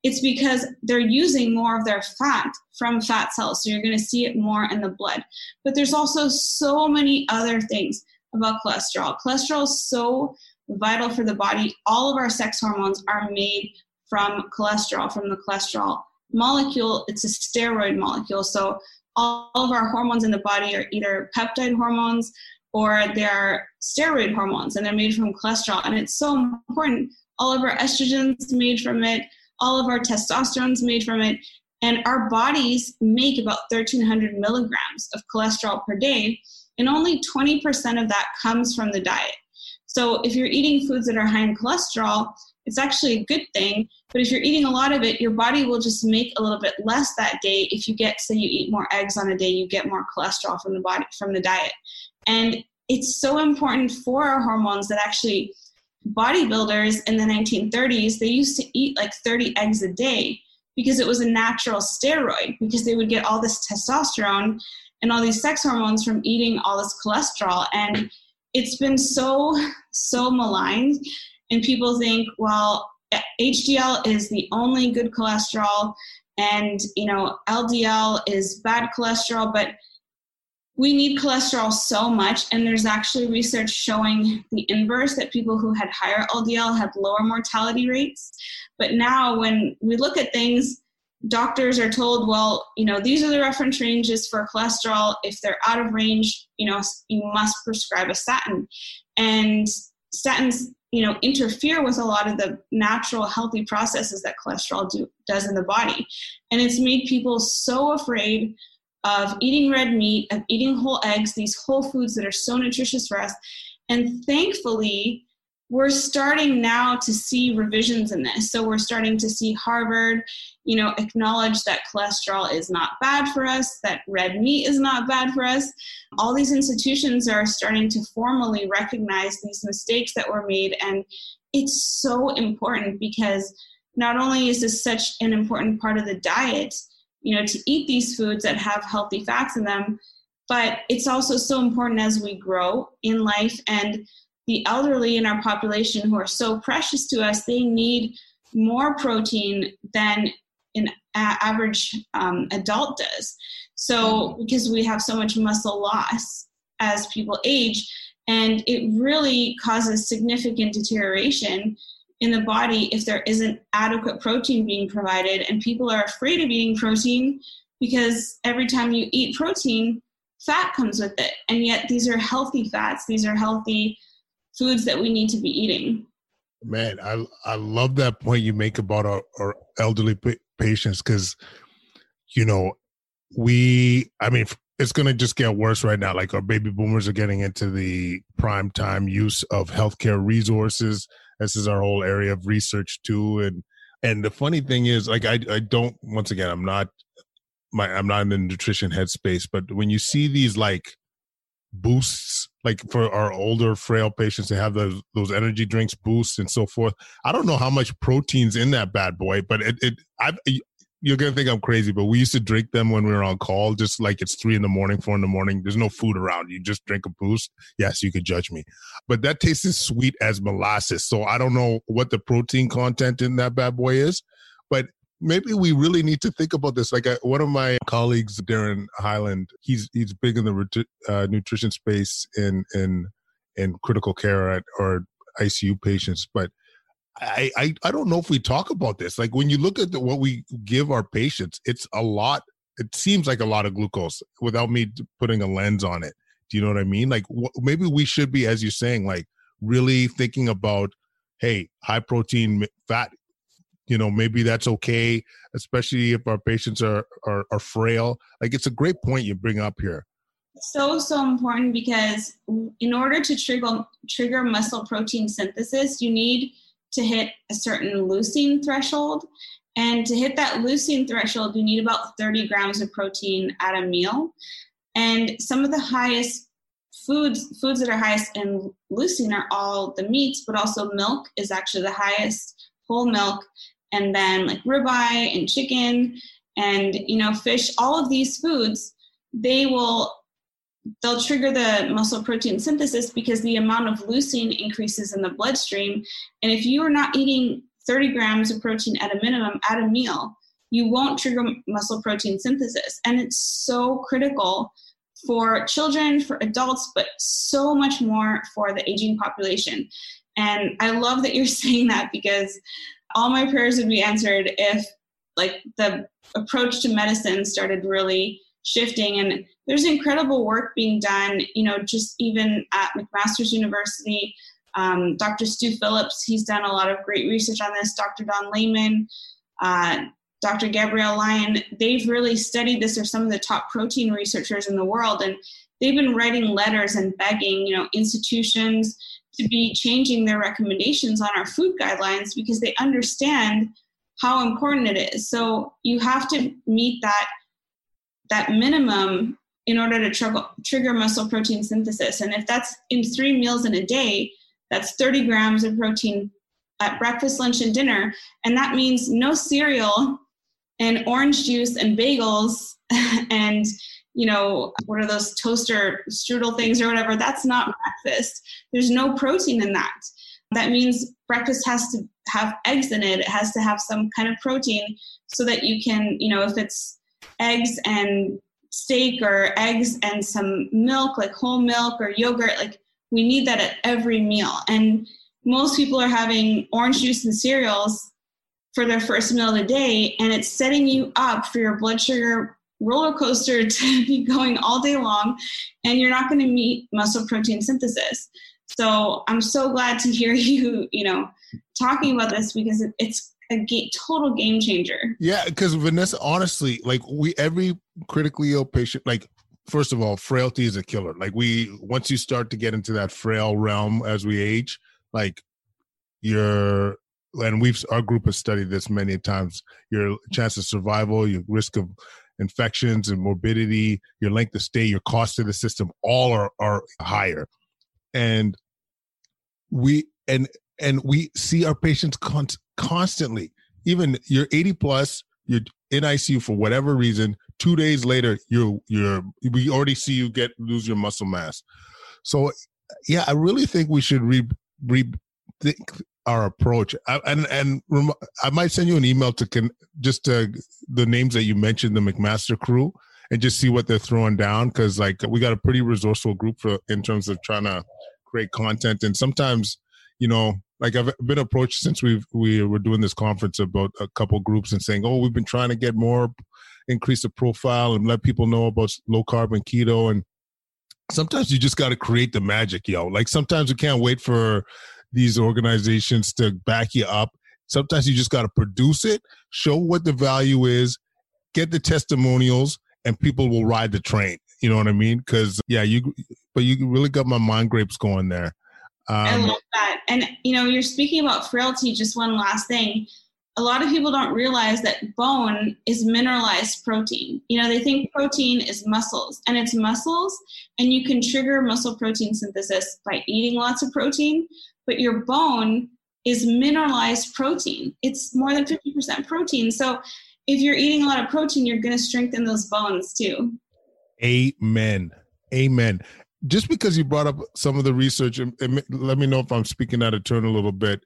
It's because they're using more of their fat from fat cells. So you're going to see it more in the blood. But there's also so many other things about cholesterol. Cholesterol is so vital for the body. All of our sex hormones are made from cholesterol, from the cholesterol molecule. It's a steroid molecule. So all of our hormones in the body are either peptide hormones or they're steroid hormones and they're made from cholesterol. And it's so important. All of our estrogens made from it, all of our testosterone's made from it. And our bodies make about 1300 milligrams of cholesterol per day and only 20% of that comes from the diet. So if you're eating foods that are high in cholesterol, it's actually a good thing. But if you're eating a lot of it, your body will just make a little bit less that day. If you get, say, you eat more eggs on a day, you get more cholesterol from the body from the diet. And it's so important for our hormones that actually bodybuilders in the 1930s they used to eat like 30 eggs a day because it was a natural steroid because they would get all this testosterone and all these sex hormones from eating all this cholesterol. And it's been so, so maligned. And people think, well, HDL is the only good cholesterol, and you know, LDL is bad cholesterol, but we need cholesterol so much and there's actually research showing the inverse that people who had higher ldl had lower mortality rates but now when we look at things doctors are told, well, you know, these are the reference ranges for cholesterol. If they're out of range, you know, you must prescribe a statin. And statins, you know, interfere with a lot of the natural healthy processes that cholesterol do, does in the body. And it's made people so afraid of eating red meat, of eating whole eggs, these whole foods that are so nutritious for us. And thankfully, we're starting now to see revisions in this. So we're starting to see Harvard, you know, acknowledge that cholesterol is not bad for us, that red meat is not bad for us. All these institutions are starting to formally recognize these mistakes that were made. And it's so important because not only is this such an important part of the diet, you know, to eat these foods that have healthy fats in them, but it's also so important as we grow in life and the elderly in our population who are so precious to us, they need more protein than an average um, adult does. So, because we have so much muscle loss as people age, and it really causes significant deterioration in the body if there isn't adequate protein being provided. And people are afraid of eating protein because every time you eat protein, fat comes with it. And yet, these are healthy fats, these are healthy foods that we need to be eating. Man, I I love that point you make about our, our elderly patients because, you know, we I mean it's going to just get worse right now. Like our baby boomers are getting into the prime time use of healthcare resources. This is our whole area of research too, and and the funny thing is, like I I don't once again I'm not my I'm not in the nutrition headspace, but when you see these like boosts like for our older frail patients they have those those energy drinks boosts and so forth. I don't know how much protein's in that bad boy but it, it i you're gonna think i'm crazy but we used to drink them when we were on call just like it's three in the morning four in the morning. There's no food around. You just drink a boost. Yes you could judge me. But that tastes as sweet as molasses. So i don't know what the protein content in that bad boy is but maybe we really need to think about this. Like I, one of my colleagues, Daren Heyland, he's he's big in the uh, nutrition space in in in critical care at, or ICU patients, but. I, I I don't know if we talk about this. Like when you look at the, what we give our patients, it's a lot. It seems like a lot of glucose without me putting a lens on it. Do you know what I mean? Like wh- maybe we should be, as you're saying, like really thinking about, hey, high protein fat you know maybe that's okay especially if our patients are, are are frail. Like it's a great point you bring up here. So so important because in order to trigger trigger muscle protein synthesis you need to hit a certain leucine threshold. And to hit that leucine threshold you need about 30 grams of protein at a meal. And some of the highest foods foods that are highest in leucine are all the meats but also milk is actually the highest whole milk and then like ribeye and chicken and you know fish all of these foods they will they'll trigger the muscle protein synthesis because the amount of leucine increases in the bloodstream. And if you are not eating 30 grams of protein at a minimum at a meal you won't trigger muscle protein synthesis. And it's so critical for children for adults but so much more for the aging population and i love that you're saying that because all my prayers would be answered if like the approach to medicine started really shifting. And there's incredible work being done you know just even at mcmaster's university. Um, dr stu phillips he's done a lot of great research on this. Dr don layman uh, dr gabrielle lyon they've really studied this they're some of the top protein researchers in the world. And they've been writing letters and begging you know institutions to be changing their recommendations on our food guidelines because they understand how important it is. So you have to meet that that minimum in order to tr- trigger muscle protein synthesis. And if that's in three meals in a day, that's 30 grams of protein at breakfast, lunch, and dinner. And that means no cereal and orange juice and bagels and you know, what are those toaster strudel things or whatever? That's not breakfast. There's no protein in that. That means breakfast has to have eggs in it. It has to have some kind of protein so that you can, you know, if it's eggs and steak or eggs and some milk, like whole milk or yogurt, like we need that at every meal. And most people are having orange juice and cereals for their first meal of the day and it's setting you up for your blood sugar roller coaster to be going all day long and you're not going to meet muscle protein synthesis. So i'm so glad to hear you you know talking about this because it's a total game changer. Yeah because vanessa honestly like we every critically ill patient like first of all frailty is a killer. Like we once you start to get into that frail realm as we age like you're and we've our group has studied this many times your chance of survival your risk of infections and morbidity your length of stay your cost to the system all are, are higher. And we and and we see our patients con- constantly. Even you're 80 plus you're in icu for whatever reason two days later you're you're we already see you get lose your muscle mass. So yeah i really think we should re rethink our approach I, and and i might send you an email to con, just the names that you mentioned the mcmaster crew and just see what they're throwing down because like we got a pretty resourceful group for in terms of trying to create content and sometimes you know like I've been approached since we've we were doing this conference about a couple groups and saying, oh, we've been trying to get more, increase the profile and let people know about low carb and keto. And sometimes you just got to create the magic, yo. Like sometimes we can't wait for these organizations to back you up. Sometimes you just got to produce it, show what the value is, get the testimonials, and people will ride the train. You know what I mean? Because yeah, you but you really got my mind grapes going there. Um, I love that. And you know, you're speaking about frailty. Just one last thing. A lot of people don't realize that bone is mineralized protein. You know, they think protein is muscles, and it's muscles, and you can trigger muscle protein synthesis by eating lots of protein. But your bone is mineralized protein. It's more than 50% protein. So if you're eating a lot of protein, you're going to strengthen those bones too. Amen. Amen just because you brought up some of the research, um, and let me know if I'm speaking out of turn a little bit.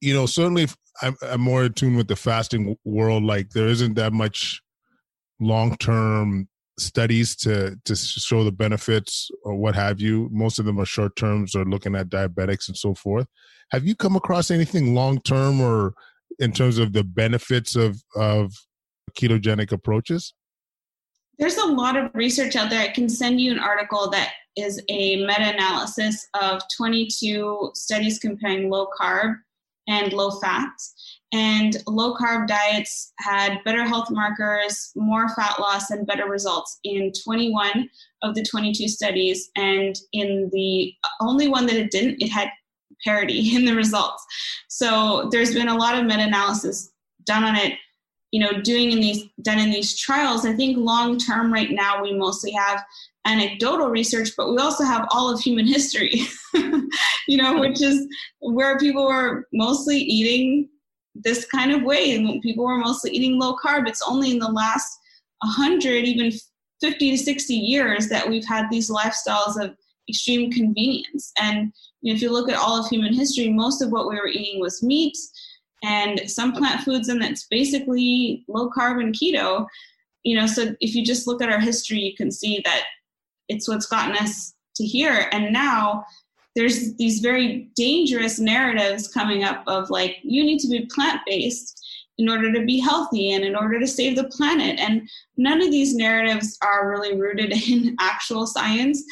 You know, certainly I'm, I'm more attuned with the fasting world. Like there isn't that much long term studies to to show the benefits or what have you. Most of them are short terms or looking at diabetics and so forth. Have you come across anything long term or in terms of the benefits of of ketogenic approaches? There's a lot of research out there. I can send you an article that is a meta analysis of 22 studies comparing low carb and low fat. And low carb diets had better health markers, more fat loss, and better results in 21 of the 22 studies. And in the only one that it didn't, it had parity in the results. So there's been a lot of meta analysis done on it you know doing in these done in these trials i think long term right now we mostly have anecdotal research but we also have all of human history you know which is where people were mostly eating this kind of way. People were mostly eating low carb. It's only in the last 100 even 50 to 60 years that we've had these lifestyles of extreme convenience. And if you look at all of human history most of what we were eating was meat and some plant foods and that's basically low carb and keto. You know so if you just look at our history you can see that it's what's gotten us to here. And now there's these very dangerous narratives coming up of like you need to be plant based in order to be healthy and in order to save the planet. And none of these narratives are really rooted in actual science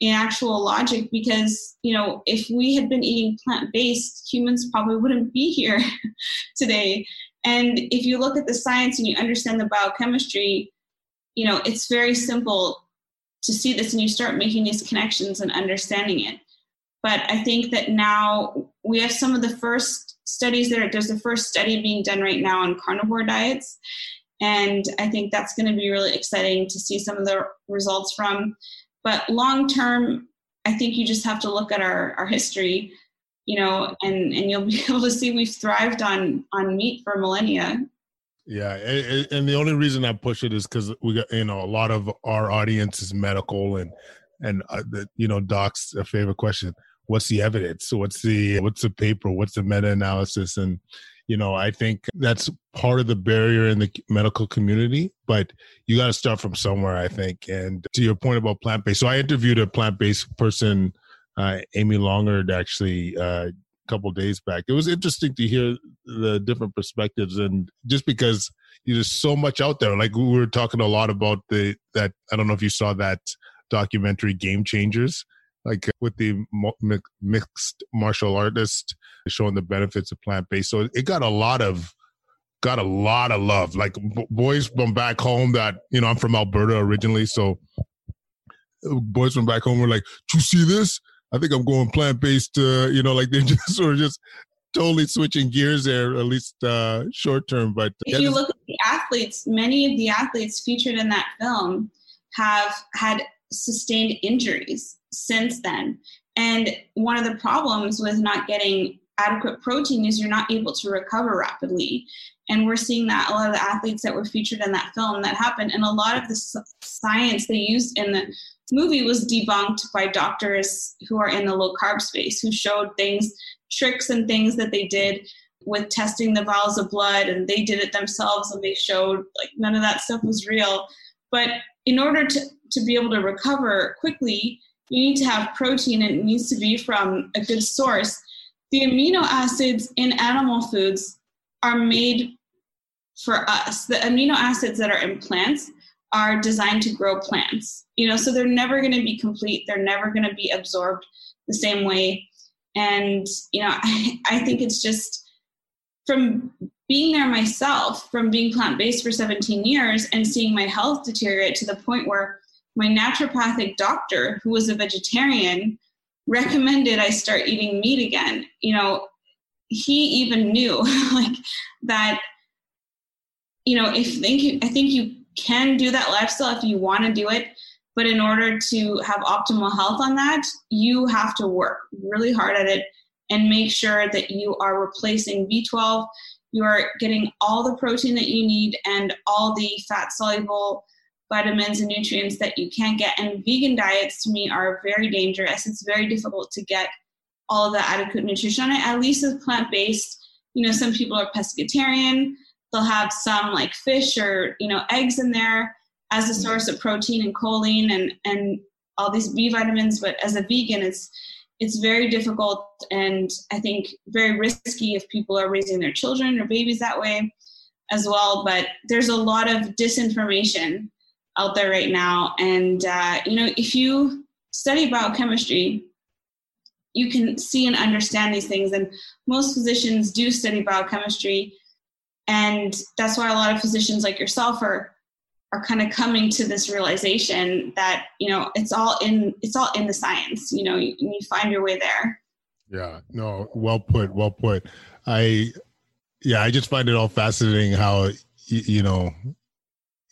in actual logic because you know if we had been eating plant-based humans probably wouldn't be here today. And if you look at the science and you understand the biochemistry you know it's very simple to see this and you start making these connections and understanding it but i think that now we have some of the first studies that are there's the first study being done right now on carnivore diets. And i think that's going to be really exciting to see some of the results from. But long term, I think you just have to look at our, our history, you know, and, and you'll be able to see we've thrived on on meat for millennia. Yeah, and the only reason I push it is because we got you know a lot of our audience is medical and and uh, the, you know docs a favorite question what's the evidence? What's the what's the paper? What's the meta analysis and you know i think that's part of the barrier in the medical community but you got to start from somewhere i think. And to your point about plant-based so i interviewed a plant-based person uh, amy longard actually uh, couple days back. It was interesting to hear the different perspectives, and just because there's so much out there. Like we were talking a lot about the that I don't know if you saw that documentary Game Changers, like with the mixed martial artist showing the benefits of plant based. So it got a lot of got a lot of love. Like boys from back home that you know I'm from Alberta originally, so boys from back home were like, "Do you see this? I think I'm going plant based." Uh, you know, like they just were just totally switching gears there, at least uh, short term. But if you look at the athletes, many of the athletes featured in that film have had sustained injuries since then. And one of the problems with not getting adequate protein is you're not able to recover rapidly. And we're seeing that a lot of the athletes that were featured in that film that happened. And a lot of the science they used in the movie was debunked by doctors who are in the low carb space, who showed things, tricks and things that they did with testing the vials of blood. And they did it themselves and they showed like none of that stuff was real. But in order to, to be able to recover quickly, you need to have protein and it needs to be from a good source. The amino acids in animal foods are made for us. The amino acids that are in plants are designed to grow plants. You know, so they're never going to be complete. They're never going to be absorbed the same way. And you know, I, I think it's just from being there myself, from being plant based for 17 years and seeing my health deteriorate to the point where my naturopathic doctor, who was a vegetarian, recommended I start eating meat again. You know, he even knew like that you know, if think you, I think you can do that lifestyle if you want to do it, but in order to have optimal health on that, you have to work really hard at it and make sure that you are replacing B12, you are getting all the protein that you need and all the fat soluble vitamins and nutrients that you can't get. And vegan diets to me are very dangerous. It's very difficult to get all of the adequate nutrition on it, at least with plant based. You know, some people are pescatarian they'll have some like fish or you know eggs in there as a mm-hmm. source of protein and choline and and all these B vitamins. But as a vegan, it's it's very difficult and I think very risky if people are raising their children or babies that way as well. But there's a lot of disinformation out there right now, and uh, you know if you study biochemistry you can see and understand these things. And most physicians do study biochemistry. And that's why a lot of physicians like yourself are are kind of coming to this realization that you know it's all in it's all in the science you know you, you find your way there yeah no well put well put i yeah i just find it all fascinating how you, you know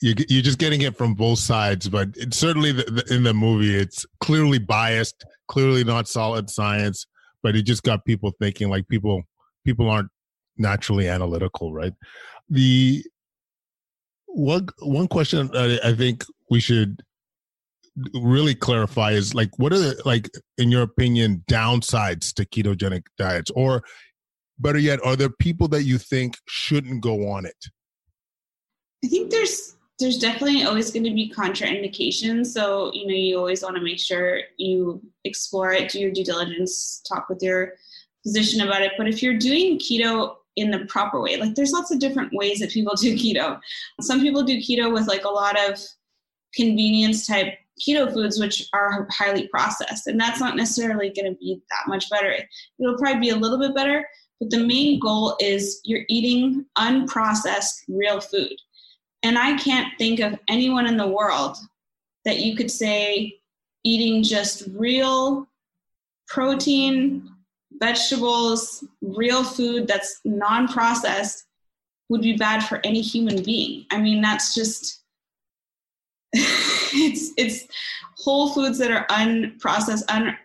you, you're just getting it from both sides but it's certainly the, the, in the movie it's clearly biased clearly not solid science but it just got people thinking like people people aren't naturally analytical, right? The one one question I think we should really clarify is like what are the like in your opinion downsides to ketogenic diets? Or better yet are there people that you think shouldn't go on it? I think there's there's definitely always going to be contraindications. So you know you always want to make sure you explore it do your due diligence talk with your physician about it. But if you're doing keto in the proper way. Like there's lots of different ways that people do keto. Some people do keto with like a lot of convenience type keto foods which are highly processed and that's not necessarily going to be that much better. It'll probably be a little bit better, but the main goal is you're eating unprocessed real food. And I can't think of anyone in the world that you could say eating just real protein vegetables, real food that's non processed would be bad for any human being. I mean, that's just it's it's whole foods that are unprocessed, un,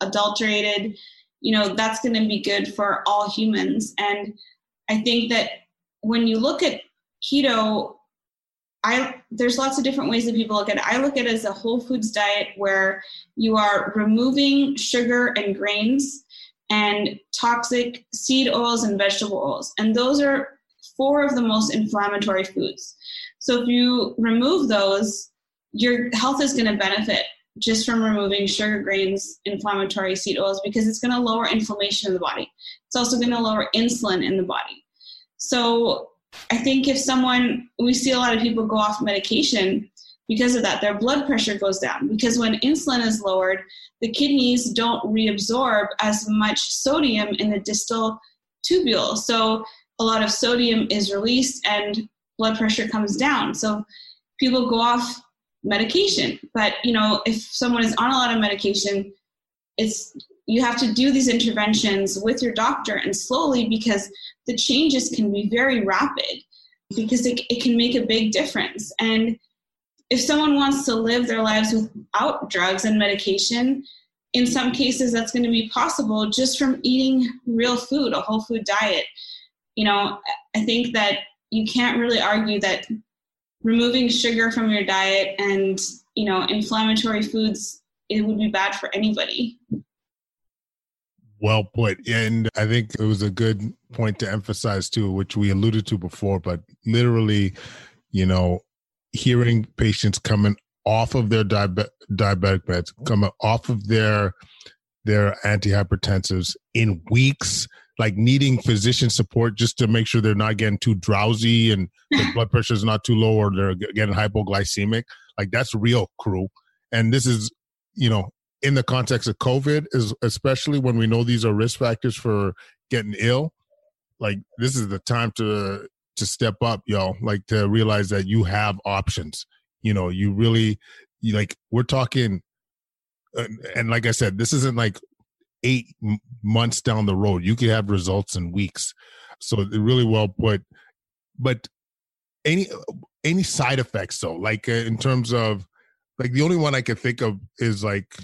unadulterated. You know, that's going to be good for all humans. And I think that when you look at keto, I there's lots of different ways that people look at it. I look at it as a whole foods diet where you are removing sugar and grains and toxic seed oils and vegetable oils. And those are four of the most inflammatory foods. So if you remove those, your health is going to benefit just from removing sugar grains, inflammatory seed oils, because it's going to lower inflammation in the body. It's also going to lower insulin in the body. So I think if someone, we see a lot of people go off medication because of that, their blood pressure goes down. Because when insulin is lowered, the kidneys don't reabsorb as much sodium in the distal tubule. So a lot of sodium is released and blood pressure comes down. So people go off medication. But you know, if someone is on a lot of medication, it's you have to do these interventions with your doctor and slowly because the changes can be very rapid because it, it can make a big difference. And if someone wants to live their lives without drugs and medication, in some cases that's going to be possible just from eating real food, a whole food diet. You know, I think that you can't really argue that removing sugar from your diet and, you know, inflammatory foods it would be bad for anybody. Well put. And I think it was a good point to emphasize too, which we alluded to before, but literally, you know, hearing patients coming off of their diabe- diabetic meds, coming off of their their antihypertensives in weeks, like needing physician support just to make sure they're not getting too drowsy and their blood pressure is not too low or they're getting hypoglycemic. Like that's real crew. And this is, you know, in the context of COVID, is especially when we know these are risk factors for getting ill. Like this is the time to to step up, y'all. Like to realize that you have options. You know, you really you like. We're talking, uh, and like I said, this isn't like eight m- months down the road. You could have results in weeks. So really well put. But any any side effects though, like uh, in terms of like the only one I could think of is like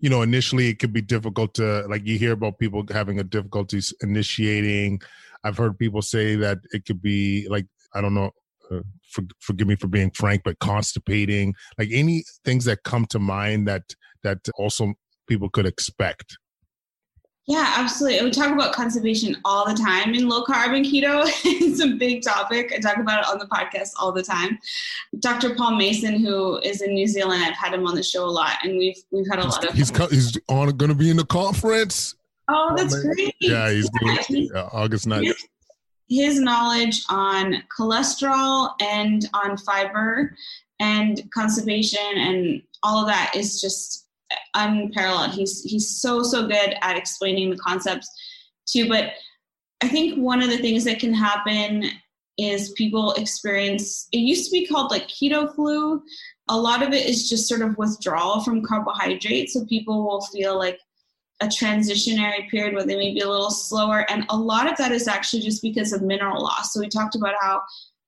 you know initially it could be difficult to like you hear about people having a difficulties initiating. I've heard people say that it could be like i don't know uh, for, forgive me for being frank but constipating like any things that come to mind that that also people could expect yeah, absolutely. We talk about constipation all the time in low carb and keto. it's a big topic. I talk about it on the podcast all the time. Dr. Paul Mason, who is in New Zealand, I've had him on the show a lot, and we've we've had a he's, lot of. He's co- he's on going to be in the conference. Oh, that's oh, great! Yeah, he's yeah, doing yeah, uh, August 9th. His, his knowledge on cholesterol and on fiber and constipation and all of that is just unparalleled. He's he's so so good at explaining the concepts too. But I think one of the things that can happen is people experience. It used to be called like keto flu. A lot of it is just sort of withdrawal from carbohydrates. So people will feel like a transitionary period where they may be a little slower. And a lot of that is actually just because of mineral loss. So we talked about how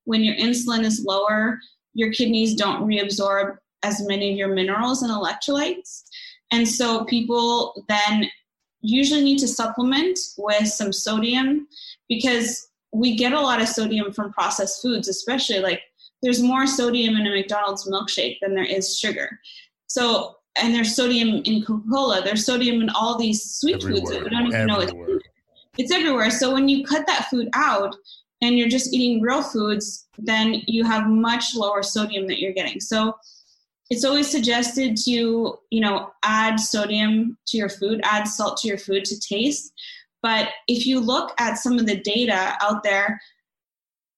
when your insulin is lower, your kidneys don't reabsorb as many of your minerals and electrolytes. And so people then usually need to supplement with some sodium because we get a lot of sodium from processed foods, especially like there's more sodium in a McDonald's milkshake than there is sugar. So, and there's sodium in Coca Cola, there's sodium in all these sweet everywhere, foods that we don't even everywhere. know it's, it's everywhere. So, when you cut that food out and you're just eating real foods, then you have much lower sodium that you're getting. So, it's always suggested to you know add sodium to your food add salt to your food to taste. But if you look at some of the data out there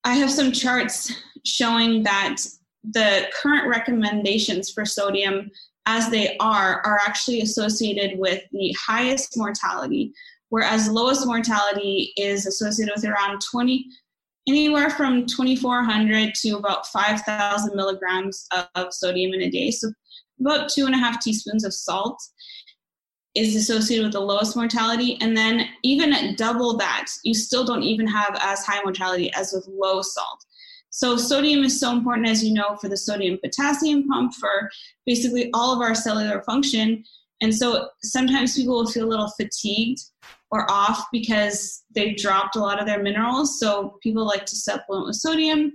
i have some charts showing that the current recommendations for sodium as they are are actually associated with the highest mortality whereas lowest mortality is associated with around 20 anywhere from 2400 to about 5000 milligrams of sodium in a day. So about two and a half teaspoons of salt is associated with the lowest mortality. And then even at double that you still don't even have as high mortality as with low salt. So sodium is so important as you know for the sodium potassium pump for basically all of our cellular function. And so sometimes people will feel a little fatigued or off because they dropped a lot of their minerals. So people like to supplement with sodium.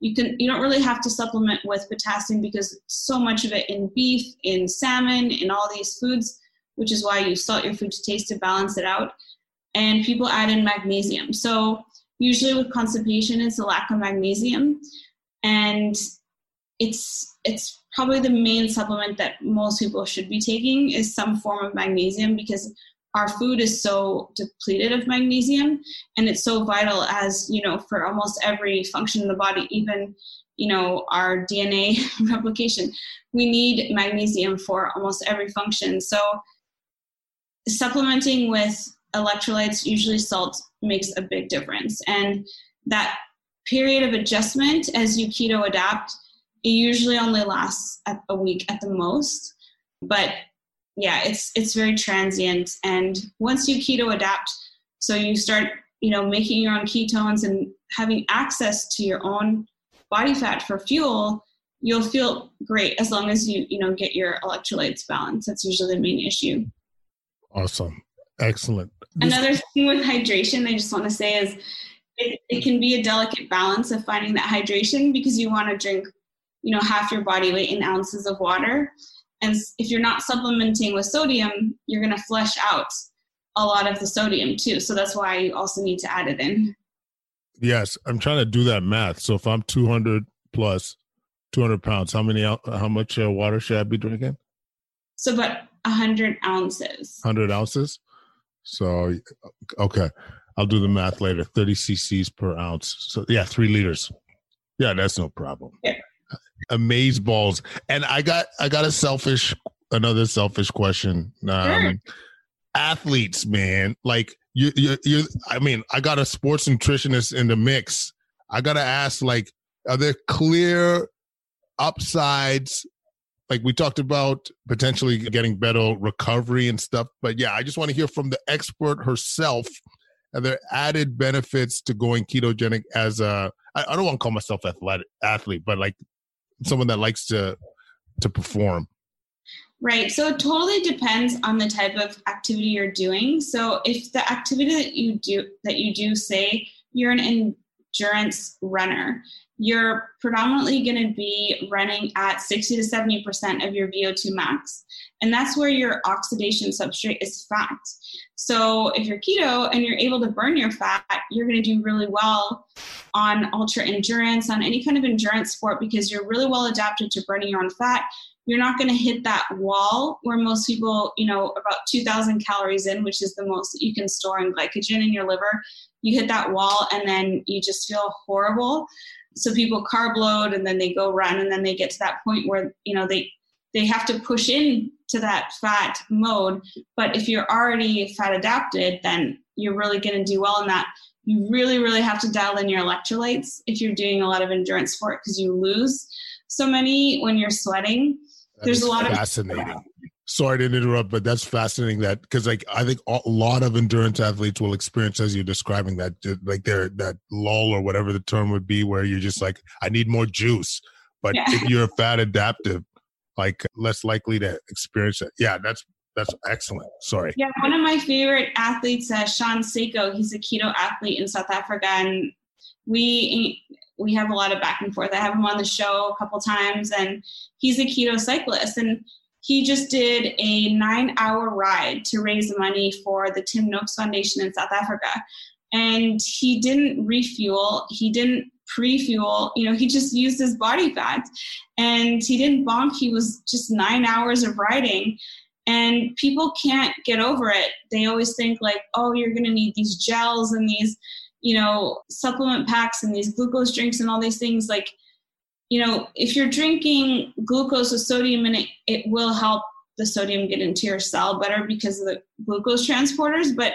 You can you don't really have to supplement with potassium because so much of it in beef, in salmon, in all these foods, which is why you salt your food to taste to balance it out. And people add in magnesium. So usually with constipation it's a lack of magnesium and it's it's probably the main supplement that most people should be taking is some form of magnesium because our food is so depleted of magnesium and it's so vital as you know for almost every function in the body even you know our dna replication. We need magnesium for almost every function. So supplementing with electrolytes usually salt makes a big difference. And that period of adjustment as you keto adapt it usually only lasts a week at the most. But yeah it's it's very transient. And once you keto adapt so you start you know making your own ketones and having access to your own body fat for fuel you'll feel great as long as you you know get your electrolytes balanced. That's usually the main issue. Awesome. Excellent. Another thing with hydration i just want to say is it, it can be a delicate balance of finding that hydration because you want to drink you know half your body weight in ounces of water and if you're not supplementing with sodium you're going to flush out a lot of the sodium too. So that's why you also need to add it in. Yes i'm trying to do that math. So if i'm 200 plus 200 pounds how many how much uh, water should i be drinking? So about 100 ounces. 100 ounces? So okay i'll do the math later. 30 cc's per ounce. So yeah three liters. Yeah that's no problem. Yeah amaze balls. And I got I got a selfish another selfish question. Um, sure. Athletes, man, like you you you. I mean, I got a sports nutritionist in the mix. I gotta ask, like, are there clear upsides? Like we talked about potentially getting better recovery and stuff, but yeah, I just want to hear from the expert herself. Are there added benefits to going ketogenic as a I, I don't want to call myself athletic athlete, but like someone that likes to to perform? Right. So it totally depends on the type of activity you're doing. So if the activity that you do that you do say you're an endurance runner, you're predominantly going to be running at 60 to 70% of your VO2 max. And that's where your oxidation substrate is fat. So if you're keto and you're able to burn your fat, you're going to do really well on ultra endurance, on any kind of endurance sport, because you're really well adapted to burning your own fat. You're not going to hit that wall where most people, you know, about 2,000 calories in, which is the most that you can store in glycogen in your liver. You hit that wall and then you just feel horrible so people carb load and then they go run and then they get to that point where you know they they have to push in to that fat mode. But if you're already fat adapted then you're really going to do well in that. You really really have to dial in your electrolytes if you're doing a lot of endurance sport because you lose so many when you're sweating. That there's a lot fascinating. of fascinating sorry to interrupt, but that's fascinating. That because like I think a lot of endurance athletes will experience as you're describing that, like they're that lull or whatever the term would be, where you're just like, I need more juice. But yeah. if you're a fat adaptive, like less likely to experience it. Yeah, that's that's excellent. Sorry. Yeah, one of my favorite athletes, uh, Sean Sako. He's a keto athlete in South Africa, and we we have a lot of back and forth. I have him on the show a couple times, and he's a keto cyclist, and he just did a nine hour ride to raise money for the Tim Noakes Foundation in South Africa. And he didn't refuel, he didn't pre fuel, you know, he just used his body fat and he didn't bonk. He was just nine hours of riding. And people can't get over it. They always think, like, oh, you're going to need these gels and these, you know, supplement packs and these glucose drinks and all these things. Like, you know, if you're drinking glucose with sodium in it, it will help the sodium get into your cell better because of the glucose transporters, but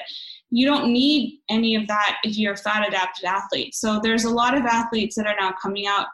you don't need any of that if you're a fat adapted athlete. So there's a lot of athletes that are now coming out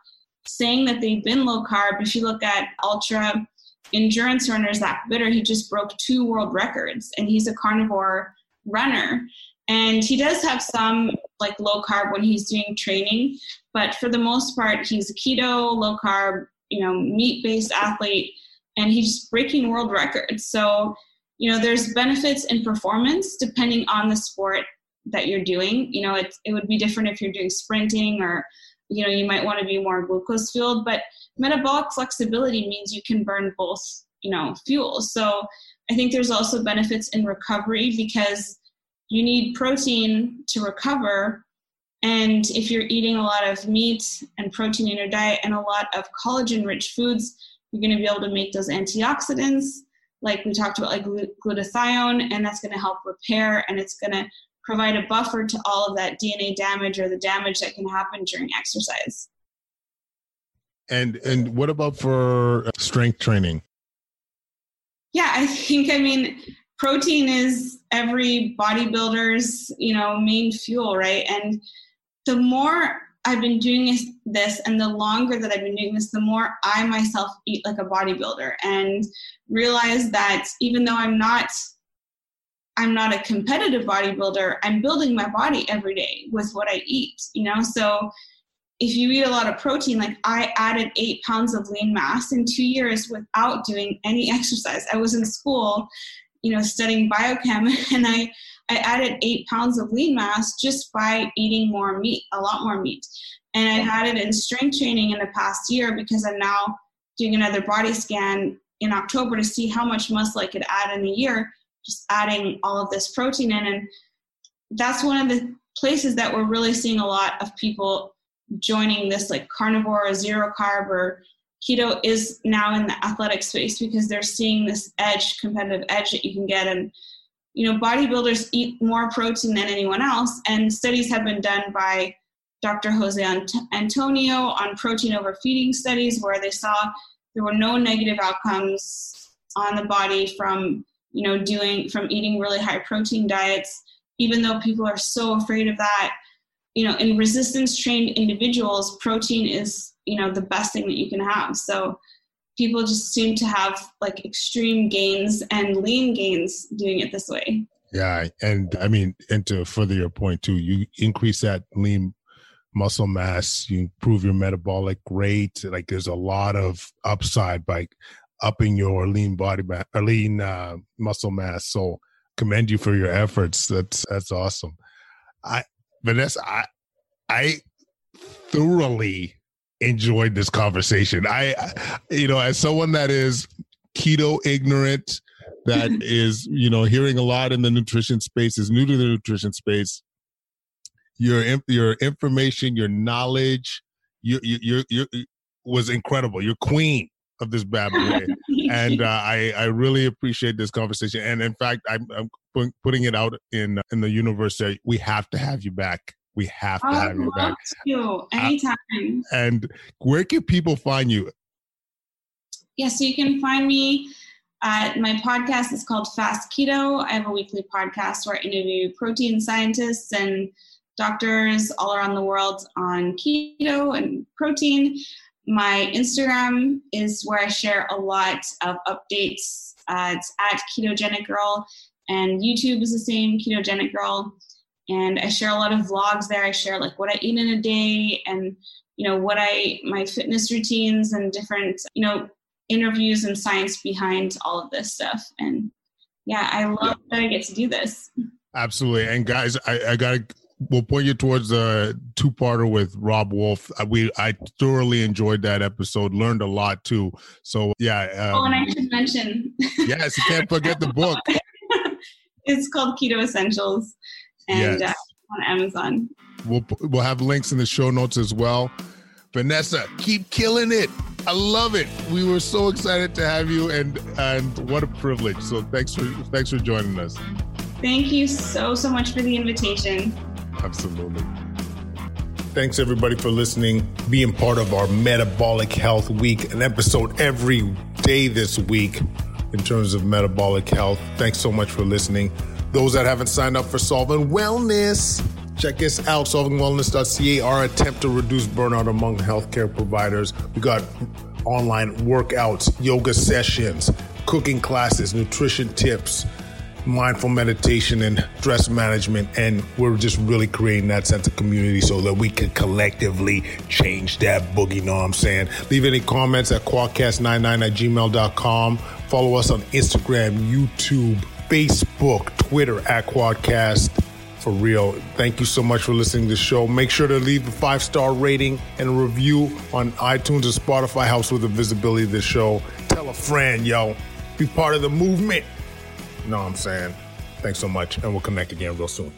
saying that they've been low carb. If you look at ultra endurance runner Zach Bitter, he just broke two world records and he's a carnivore runner. And he does have some like low carb when he's doing training, but for the most part, he's a keto, low carb, you know, meat based athlete, and he's breaking world records. So, you know, there's benefits in performance depending on the sport that you're doing. You know, it, it would be different if you're doing sprinting or, you know, you might want to be more glucose fueled, but metabolic flexibility means you can burn both, you know, fuels. So I think there's also benefits in recovery because you need protein to recover. And if you're eating a lot of meat and protein in your diet and a lot of collagen rich foods, you're going to be able to make those antioxidants, like we talked about, like glutathione, and that's going to help repair and it's going to provide a buffer to all of that DNA damage or the damage that can happen during exercise. And and what about for uh, strength training? Yeah, I think I mean protein is every bodybuilder's, you know, main fuel, right? And the more I've been doing this and the longer that I've been doing this, the more I myself eat like a bodybuilder and realize that even though I'm not I'm not a competitive bodybuilder, I'm building my body every day with what I eat, you know? So if you eat a lot of protein, like I added eight pounds of lean mass in two years without doing any exercise. I was in school, you know, studying biochem and I I added eight pounds of lean mass just by eating more meat, a lot more meat. And I had it in strength training in the past year because I'm now doing another body scan in October to see how much muscle I could add in a year, just adding all of this protein in. And that's one of the places that we're really seeing a lot of people joining this like carnivore or zero carb or keto is now in the athletic space because they're seeing this edge competitive edge that you can get and you know bodybuilders eat more protein than anyone else and studies have been done by dr jose antonio on protein overfeeding studies where they saw there were no negative outcomes on the body from you know doing from eating really high protein diets even though people are so afraid of that. You know in resistance trained individuals protein is you know the best thing that you can have. So people just seem to have like extreme gains and lean gains doing it this way. Yeah, and I mean, and to further your point too, you increase that lean muscle mass, you improve your metabolic rate. Like there's a lot of upside by upping your lean body mass, or lean uh, muscle mass. So commend you for your efforts. That's that's awesome. I Vanessa, I I thoroughly enjoyed this conversation. I, you know, as someone that is keto ignorant, that is, you know, hearing a lot in the nutrition space, is new to the nutrition space. Your your information, your knowledge, your your your was incredible. You're queen of this bad boy, and uh, I I really appreciate this conversation. And in fact, I'm, I'm putting it out in in the universe that we have to have you back we have to have you back. You anytime. And where can people find you? Yeah, so you can find me at my podcast is called Fast Keto. I have a weekly podcast where I interview protein scientists and doctors all around the world on keto and protein. My Instagram is where I share a lot of updates. Uh, it's at Ketogenic Girl, and YouTube is the same, Ketogenic Girl and I share a lot of vlogs there. I share like what I eat in a day and you know what I my fitness routines and different you know interviews and science behind all of this stuff. And yeah, I love that I get to do this. Absolutely. And guys, I, I gotta we'll point you towards the two-parter with Robb Wolf. Uh, we I thoroughly enjoyed that episode. Learned a lot too. So yeah. Um, oh, and I should mention. yes, you can't forget the book. it's called Keto Essentials and yes. uh, on Amazon. We'll we'll have links in the show notes as well. Vanessa, keep killing it. I love it. We were so excited to have you, and and what a privilege. So thanks for thanks for joining us. Thank you so so much for the invitation. Absolutely. Thanks everybody for listening, being part of our Metabolic Health Week, an episode every day this week in terms of metabolic health. Thanks so much for listening. Those that haven't signed up for Solving Wellness, check us out, solvingwellness.ca, our attempt to reduce burnout among healthcare providers. We got online workouts, yoga sessions, cooking classes, nutrition tips, mindful meditation, and stress management. And we're just really creating that sense of community so that we can collectively change that boogie. Know what I'm saying? Leave any comments at kwadcast99 at gmail.com. Follow us on Instagram, YouTube, Facebook, Twitter at Kwadcast. For real. Thank you so much for listening to the show. Make sure to leave a five star rating and a review on iTunes or Spotify helps with the visibility of the show. Tell a friend, yo. Be part of the movement. You know what I'm saying? Thanks so much, and we'll connect again real soon.